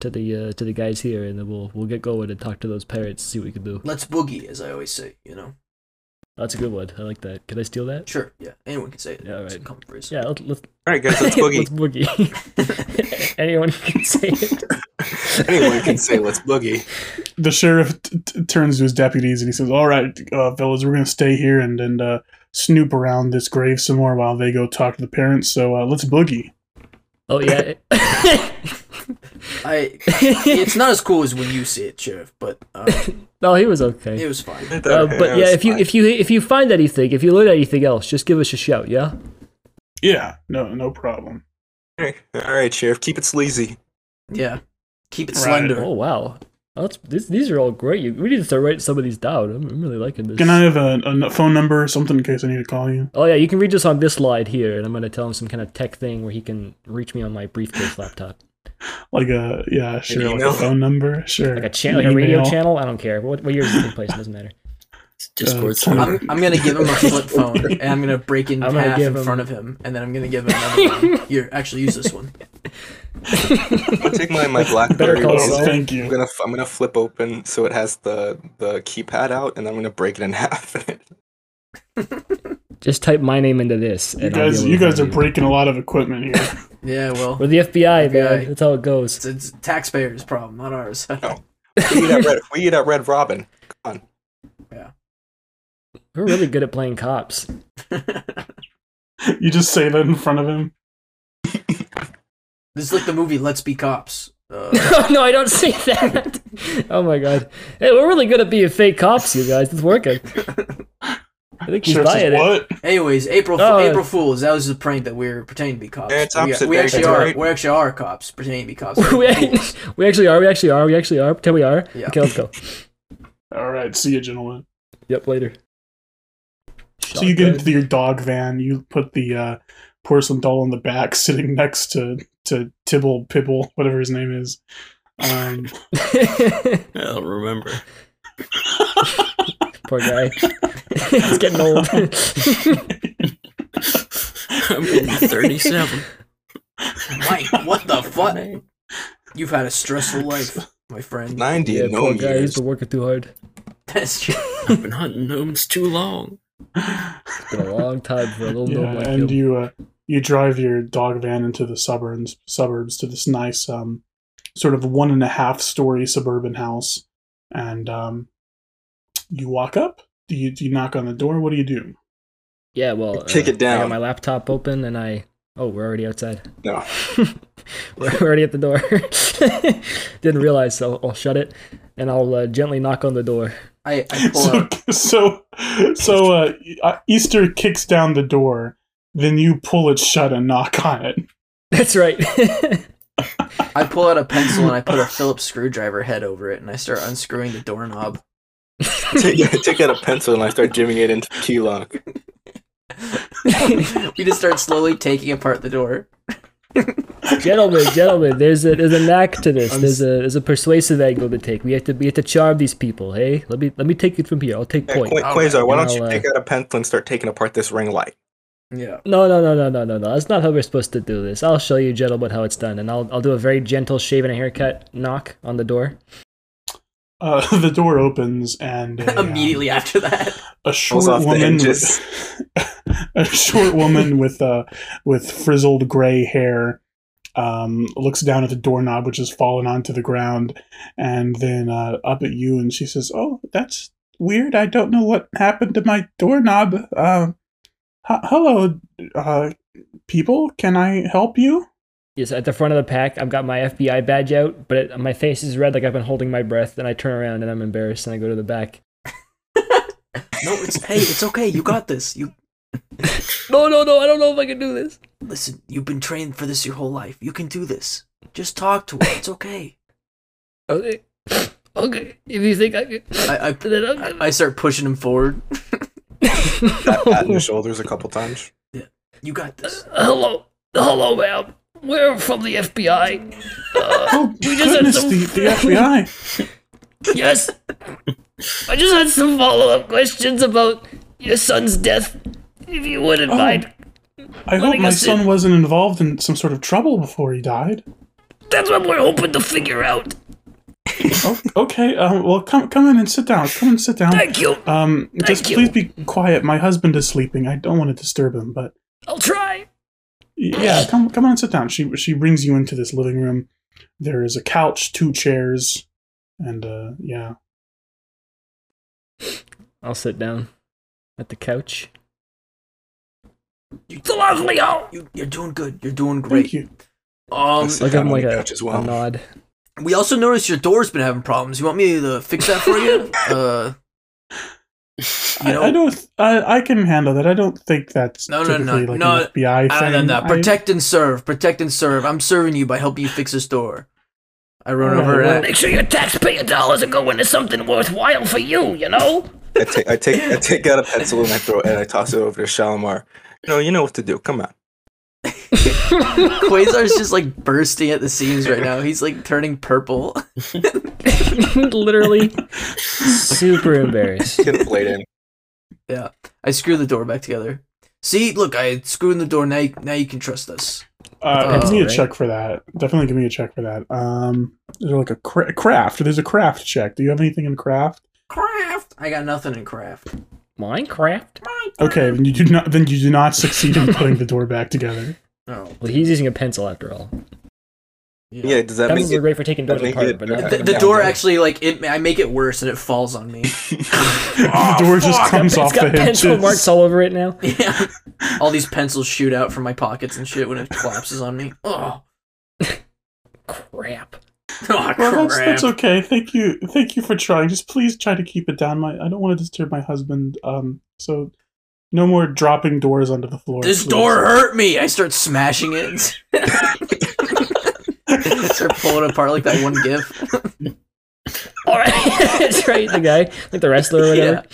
to the uh, to the guys here, and then we'll we'll get going and talk to those parents, see what we can do." Let's boogie, as I always say. You know. That's a good one. I like that. Can I steal that? Sure. Yeah. Anyone can say it. Yeah, all It's a right. common phrase. Yeah, let's, let's All right, guys, let's boogie. let's boogie. Anyone can say it. Anyone can say let's boogie. the sheriff t- t- turns to his deputies and he says, "All right, uh, fellas, we're gonna stay here and and uh, snoop around this grave some more while they go talk to the parents. So uh, let's boogie." Oh yeah. I. It's not as cool as when you see it, sheriff, but uh, no, he was okay. it was fine. Uh, but yeah, if you if you if you find anything, if you learn anything else, just give us a shout. Yeah. Yeah, no, no problem. all right, sheriff, keep it sleazy. Yeah. Keep it Right. slender. Oh wow. Oh, that's, this, these are all great. You, we need to start writing some of these down. I'm, I'm really liking this. Can I have a phone number or something in case I need to call you? Oh yeah, you can reach us on this slide here, and I'm gonna tell him some kind of tech thing where he can reach me on my briefcase laptop, Like a yeah, sure, like a phone number, sure. like a channel, like a radio channel. I don't care. What what year is it place? It doesn't matter. Discord Uh, server. I'm, I'm gonna give him a flip phone, and I'm gonna break in I'm half in him- front of him, and then I'm gonna give him another one. Here, actually, use this one. I'm gonna take my my BlackBerry. call Oh, laser. Saul. I'm gonna f- I'm gonna flip open so it has the the keypad out, and I'm gonna break it in half. Just type my name into this. You and guys, you guys are find breaking a lot of equipment here. Yeah, well, We're the FBI, man. FBI. That's how it goes. it's, it's taxpayers' problem, not ours. we eat at Red, we eat at Red Robin. Come on. Yeah, we're really good at playing cops. you just say that in front of him. This is like the movie Let's Be Cops. Uh, no, I don't see that. Oh my god. Hey, we're really good at being fake cops, you guys. It's working. I think he's Sheriff says, buying it. what? anyways, April Oh. April Fools. That was a prank that we are pretending to be cops. Yeah, it's we, we actually That's are. right. We actually are cops pretending to be cops. we, we actually are. We actually are. We actually are. Pretend we are. Yeah. Okay, let's go. All right, see you, gentlemen. Yep, later. So you get into your dog van. You put the uh, porcelain doll in the back, sitting next to to Tibble Pibble, whatever his name is. Um, I don't remember. Poor guy. He's getting old. I'm getting 37. Mike, what the fuck? You've had a stressful life, my friend. 90 yeah, in poor gnome guy. He's years. been working too hard. That's true. I've been hunting gnomes too long. It's been a long time for a little yeah, gnome like and him. you uh, you drive your dog van into the suburbs suburbs to this nice um, sort of one and a half story suburban house, and um, you walk up. Do you do you knock on the door? What do you do? Yeah, well, Kick uh, it down. I got my laptop open and I. Oh, we're already outside. No. we're already at the door. Didn't realize, so I'll shut it and I'll uh, gently knock on the door. I, I So so so uh, uh, Easter kicks down the door. Then you pull it shut and knock on it. That's right. I pull out a pencil and I put a Phillips screwdriver head over it, and I start unscrewing the doorknob. take, take out a pencil and I start jimmying it into the key lock. we just start slowly taking apart the door. gentlemen, gentlemen, there's a there's a knack to this. There's a there's a persuasive angle to take. We have to we have to charm these people. Hey, let me let me take it from here. I'll take Yeah, point. Qu- Okay. Quazar, why don't I'll, you uh, take out a pencil and start taking apart this ring light? Yeah. No, no, no, no, no, no, no. That's not how we're supposed to do this. I'll show you, gentlemen, how it's done, and I'll I'll do a very gentle shave and a haircut knock on the door. Uh, the door opens and a, um, Immediately after that. a short woman with, a short woman with uh with frizzled gray hair um looks down at the doorknob which has fallen onto the ground and then uh up at you and she says oh that's weird i don't know what happened to my doorknob uh h- hello uh people can i help you Yes, at the front of the pack, I've got my FBI badge out, but it, my face is red, like I've been holding my breath. And I turn around and I'm embarrassed, and I go to the back. No, it's hey, it's okay. You got this. You No, no, no! I don't know if I can do this. listen. You've been trained for this your whole life. You can do this. Just talk to her. It's okay. Okay, okay. If you think I can, I I, then I'll- I start pushing him forward. Pat, patting your shoulders a couple times. Yeah. You got this. hello, hello, ma'am. We're from the FBI. Uh, oh we just had some. the, the fbi Yes. I just had some follow-up questions about your son's death. If you wouldn't Oh. mind. i hope my son in. wasn't involved in some sort of trouble before he died That's what we're hoping to figure out. Oh, okay um, well come come in and sit down come and sit down Thank you. Um, just you. please be quiet. My husband is sleeping. I don't want to disturb him, but I'll try. yeah, come come on, and sit down. She she brings you into this living room. There is a couch, two chairs, and uh, yeah. I'll sit down at the couch. You, It's a lovely home. you, you're doing good. You're doing great. Thank you. Um, Sit I'll give down him on like the a, couch as well. a nod. We also noticed your door's been having problems. You want me to fix that for you? Uh, you know, I, I don't. I, I can handle that. I don't think that's No, no, no, like no. FBI Ah, thing. no, no, I- Protect and serve. Protect and serve. I'm serving you by helping you fix this door. I run Alright, over well- and Make sure your taxpayer dollars are going to something worthwhile for you, you know? I take, I take, I take out a pencil and I throw it and I toss it over to Shalimar. You know, you know what to do. Come on. Quazar's just like bursting at the seams right now. He's like turning purple. Literally super embarrassed. Get a blade in. Yeah. I screw the door back together. See, look, I screwed in the door. Now, you, now you can trust us. Uh, Oh, give me a right. check for that. Definitely give me a check for that. Um, there's like a cra- craft. There's a craft check. Do you have anything in craft? Craft. I got nothing in craft. Minecraft? Okay, then you do not. Then you do not succeed in putting the door back together. Oh, Well, he's using a pencil after all. Yeah, does that Pencils make are it? great for taking doors apart, it- but The, not Yeah. the Yeah. door actually like it. I make it worse and it falls on me. the door just Fuck, comes it's off got the hinges. pencil marks all over it now. yeah, all these pencils shoot out from my pockets and shit when it collapses on me. Oh, crap. Oh, Well, that's, that's okay. Thank you, thank you for trying. Just please try to keep it down. My I don't want to disturb my husband. Um, so no more dropping doors onto the floor. This please. door hurt me. I start smashing it. start pulling it apart like that one gif. All right, that's right. The guy, like the wrestler or whatever.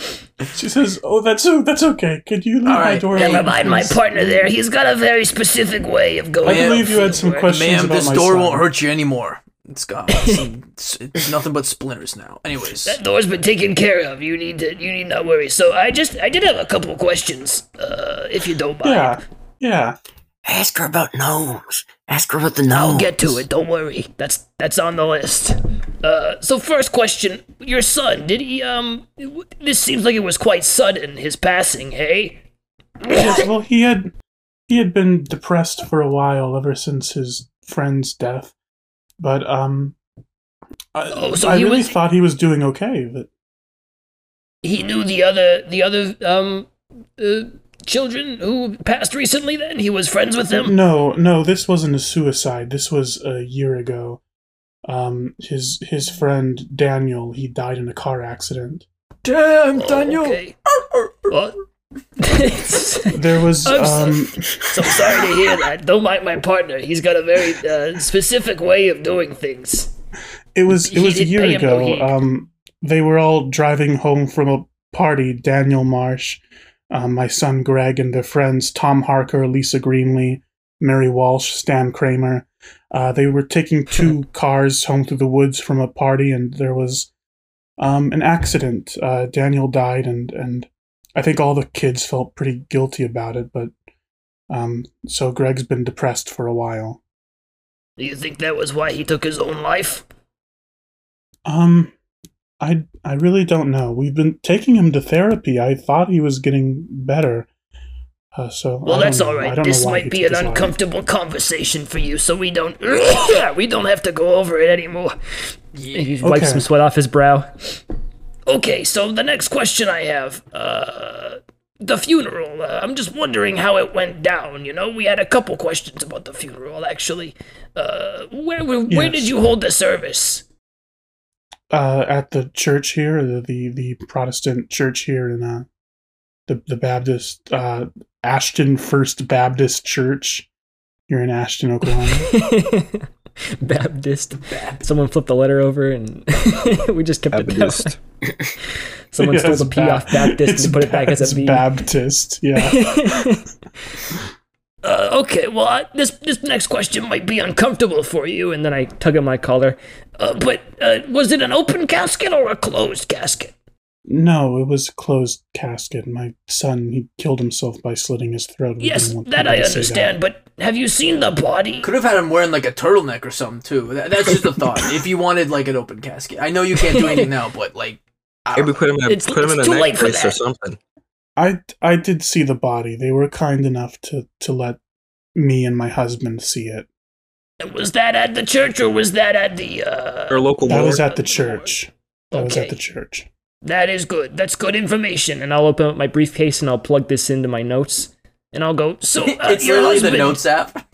She says, "Oh, that's oh, that's okay. Could you leave All my right. door?" Never mind my partner there. He's got a very specific way of going. I believe you had some questions Ma'am, about this my door son. won't hurt you anymore. It's got some, it's, it's nothing but splinters now. Anyways, That door's been taken care of. You need to. You need not worry. So I just. I did have a couple of questions. Uh, if you don't mind. Yeah, yeah. Ask her about gnomes. Ask her about the gnomes. I'll get to it. Don't worry. That's that's on the list. Uh, so first question: Your son did he? Um, this seems like it was quite sudden. His passing. Hey. Yes, well, he had he had been depressed for a while ever since his friend's death, but um, I, Oh, so I he really was- thought he was doing okay. But He knew the other the other um uh, children who passed recently. Then he was friends with them. no, no, this wasn't a suicide. This was a year ago. Um, his his friend Daniel he died in a car accident. damn, Oh, Daniel. Okay. What? There was I'm so- um, so sorry to hear that. Don't mind my partner. He's got a very uh, specific way of doing things. It was it He was a year no ago. Um, they were all driving home from a party. Daniel Marsh, um, my son Greg, and their friends Tom Harker, Lisa Greenlee, Mary Walsh, Stan Kramer. Uh, they were taking two cars home through the woods from a party, and there was um, an accident. Uh, Daniel died, and and I think all the kids felt pretty guilty about it. But um, so Greg's been depressed for a while. Do you think that was why he took his own life? Um, I I really don't know. We've been taking him to therapy. I thought he was getting better. Uh, so Well, that's don't all know. I right. don't know This might be an his life. uncomfortable conversation for you, so we don't we don't have to go over it anymore. He wipes Okay. some sweat off his brow. Okay, so the next question I have, uh, the funeral. Uh, I'm just wondering how it went down. You know, we had a couple questions about the funeral, actually. Uh, where where, where Yes. did you hold the service? Uh, at the church here, the the, the Protestant church here in uh, the the Baptist uh, Ashton First Baptist Church here in Ashton, Oklahoma. Baptist. Someone flipped the letter over and we just kept it Baptist. that way. Someone stole the P Ba- off Baptist it's and put it back as Ba- a B. Baptist. Yeah. Uh, okay, well, I, this this next question might be uncomfortable for you, and then I tug at my collar. uh, but uh, was it an open casket or a closed casket? No, it was a closed casket. My son, he killed himself by slitting his throat. We Yes, that I to see understand, but have you seen the body? Could have had him wearing like a turtleneck or something too. That, that's just a thought. if you wanted like an open casket, I know you can't do anything now, but like, I don't Maybe put him in a, It's- put him in a too late for necklace or something. I I did see the body. They were kind enough to to let me and my husband see it. Was that at the church or was that at the? Uh, Or local That was at the church. That was at the church. That is good. That's good information. And I'll open up my briefcase and I'll plug this into my notes. And I'll go. So uh, it's your literally the notes app.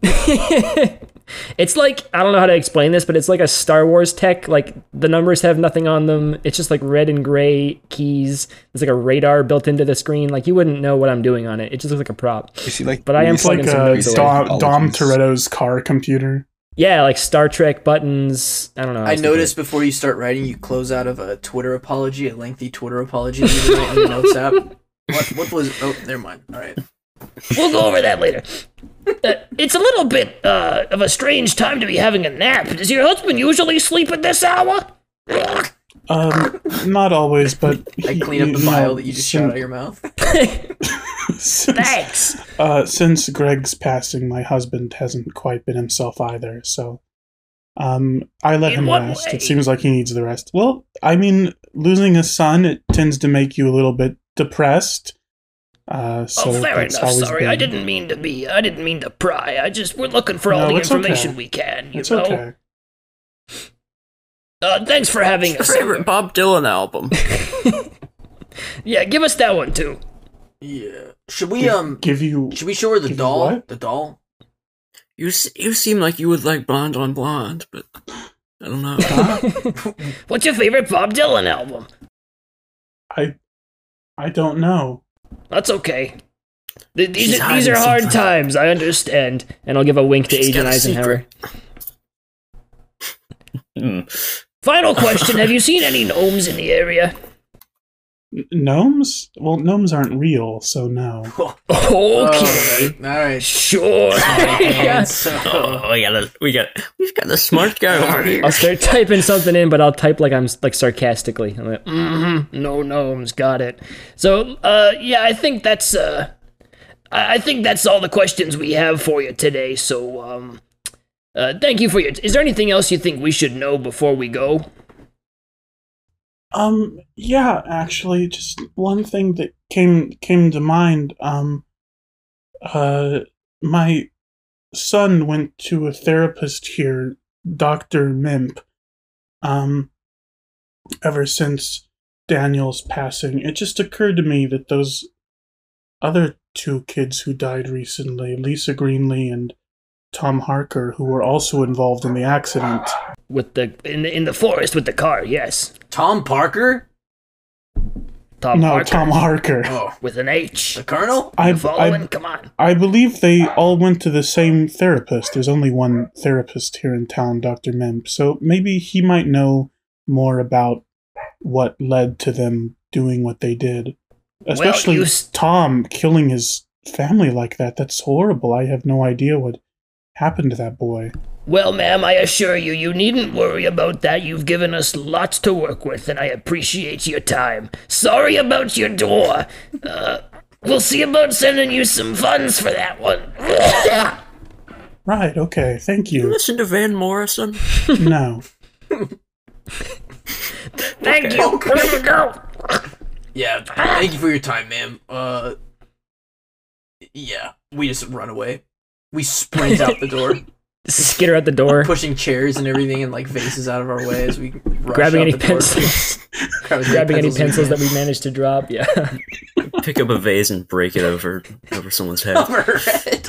it's like I don't know how to explain this, but it's like a Star Wars tech. Like the numbers have nothing on them. It's just like red and gray keys. There's like a radar built into the screen. Like you wouldn't know what I'm doing on it. It just looks like a prop. You see, like, But I am It's like plugging some uh, notes away. Dom, Dom Toretto's car computer. Yeah, like Star Trek buttons. I don't know. I was noticed before you start writing, you close out of a Twitter apology, a lengthy Twitter apology that you write in the notes app. What, what was? Oh, never mind. All right. We'll go over that later. Uh, it's a little bit uh, of a strange time to be having a nap. Does your husband usually sleep at this hour? Um, not always, but I he- clean up the you bile that you just shot out of your mouth. since, Thanks. uh, since Greg's passing, my husband hasn't quite been himself either. So, um, I let In him rest. way? It seems like he needs the rest. Well, I mean, losing a son it tends to make you a little bit depressed. Uh, so oh, fair enough. always Sorry, I didn't mean to be. I didn't mean to pry. I just we're looking for all the it's okay. information we can. You It's know. okay. Uh, thanks for having Your us. favorite Bob Dylan album. Yeah, give us that one too. Yeah. Should we um? Give you Should we show her the doll? The doll. You you seem like you would like Blonde on Blonde, but I don't know. What's your favorite Bob Dylan album? I I don't know. That's okay. Th- These, are, these are hard something. times, I understand. And I'll give a wink to She's Agent Eisenhower. Hmm. Final question Have you seen any gnomes in the area? N- Gnomes? Well, gnomes aren't real, so no. Okay. Alright, alright. Sure. Yeah. Oh, we got a, we got we've got a smart guy over here. I'll start typing something in, but I'll type like I'm like sarcastically. I'm like, mm-hmm. No gnomes, got it. So, uh, yeah, I think that's, uh, I I think that's all the questions we have for you today. So, um, uh, thank you for your. Is there anything else you think we should know before we go? Um, yeah, actually, just one thing that came came to mind. Um, uh, my son went to a therapist here, Doctor Mimp. Um, ever since Daniel's passing, it just occurred to me that those other two kids who died recently, Lisa Greenlee and Tom Harker, who were also involved in the accident. With the in the in the forest with the car, yes. Tom Parker? Tom no, Parker Tom Harker. Oh, with an H. the Colonel? I, You following? I, Come on. I believe they all went to the same therapist. There's only one therapist here in town, Dr. Mimp. So maybe he might know more about what led to them doing what they did. Especially you s- Tom killing his family like that. That's horrible. I have no idea what happened to that boy. Well, ma'am, I assure you, you needn't worry about that. You've given us lots to work with, and I appreciate your time. Sorry about your door. Uh, we'll see about sending you some funds for that one. Right, okay. Thank You you. listen to Van Morrison. no. Thank you. Here we go. Yeah, thank you for your time, ma'am. Uh, yeah, we just run away. We sprint out the door, skitter out the door, pushing chairs and everything and like vases out of our way as we rush grabbing out any the pencils, Grab grabbing any we pencils that we managed to drop. Yeah. Pick up a vase and break it over over someone's head. Over it.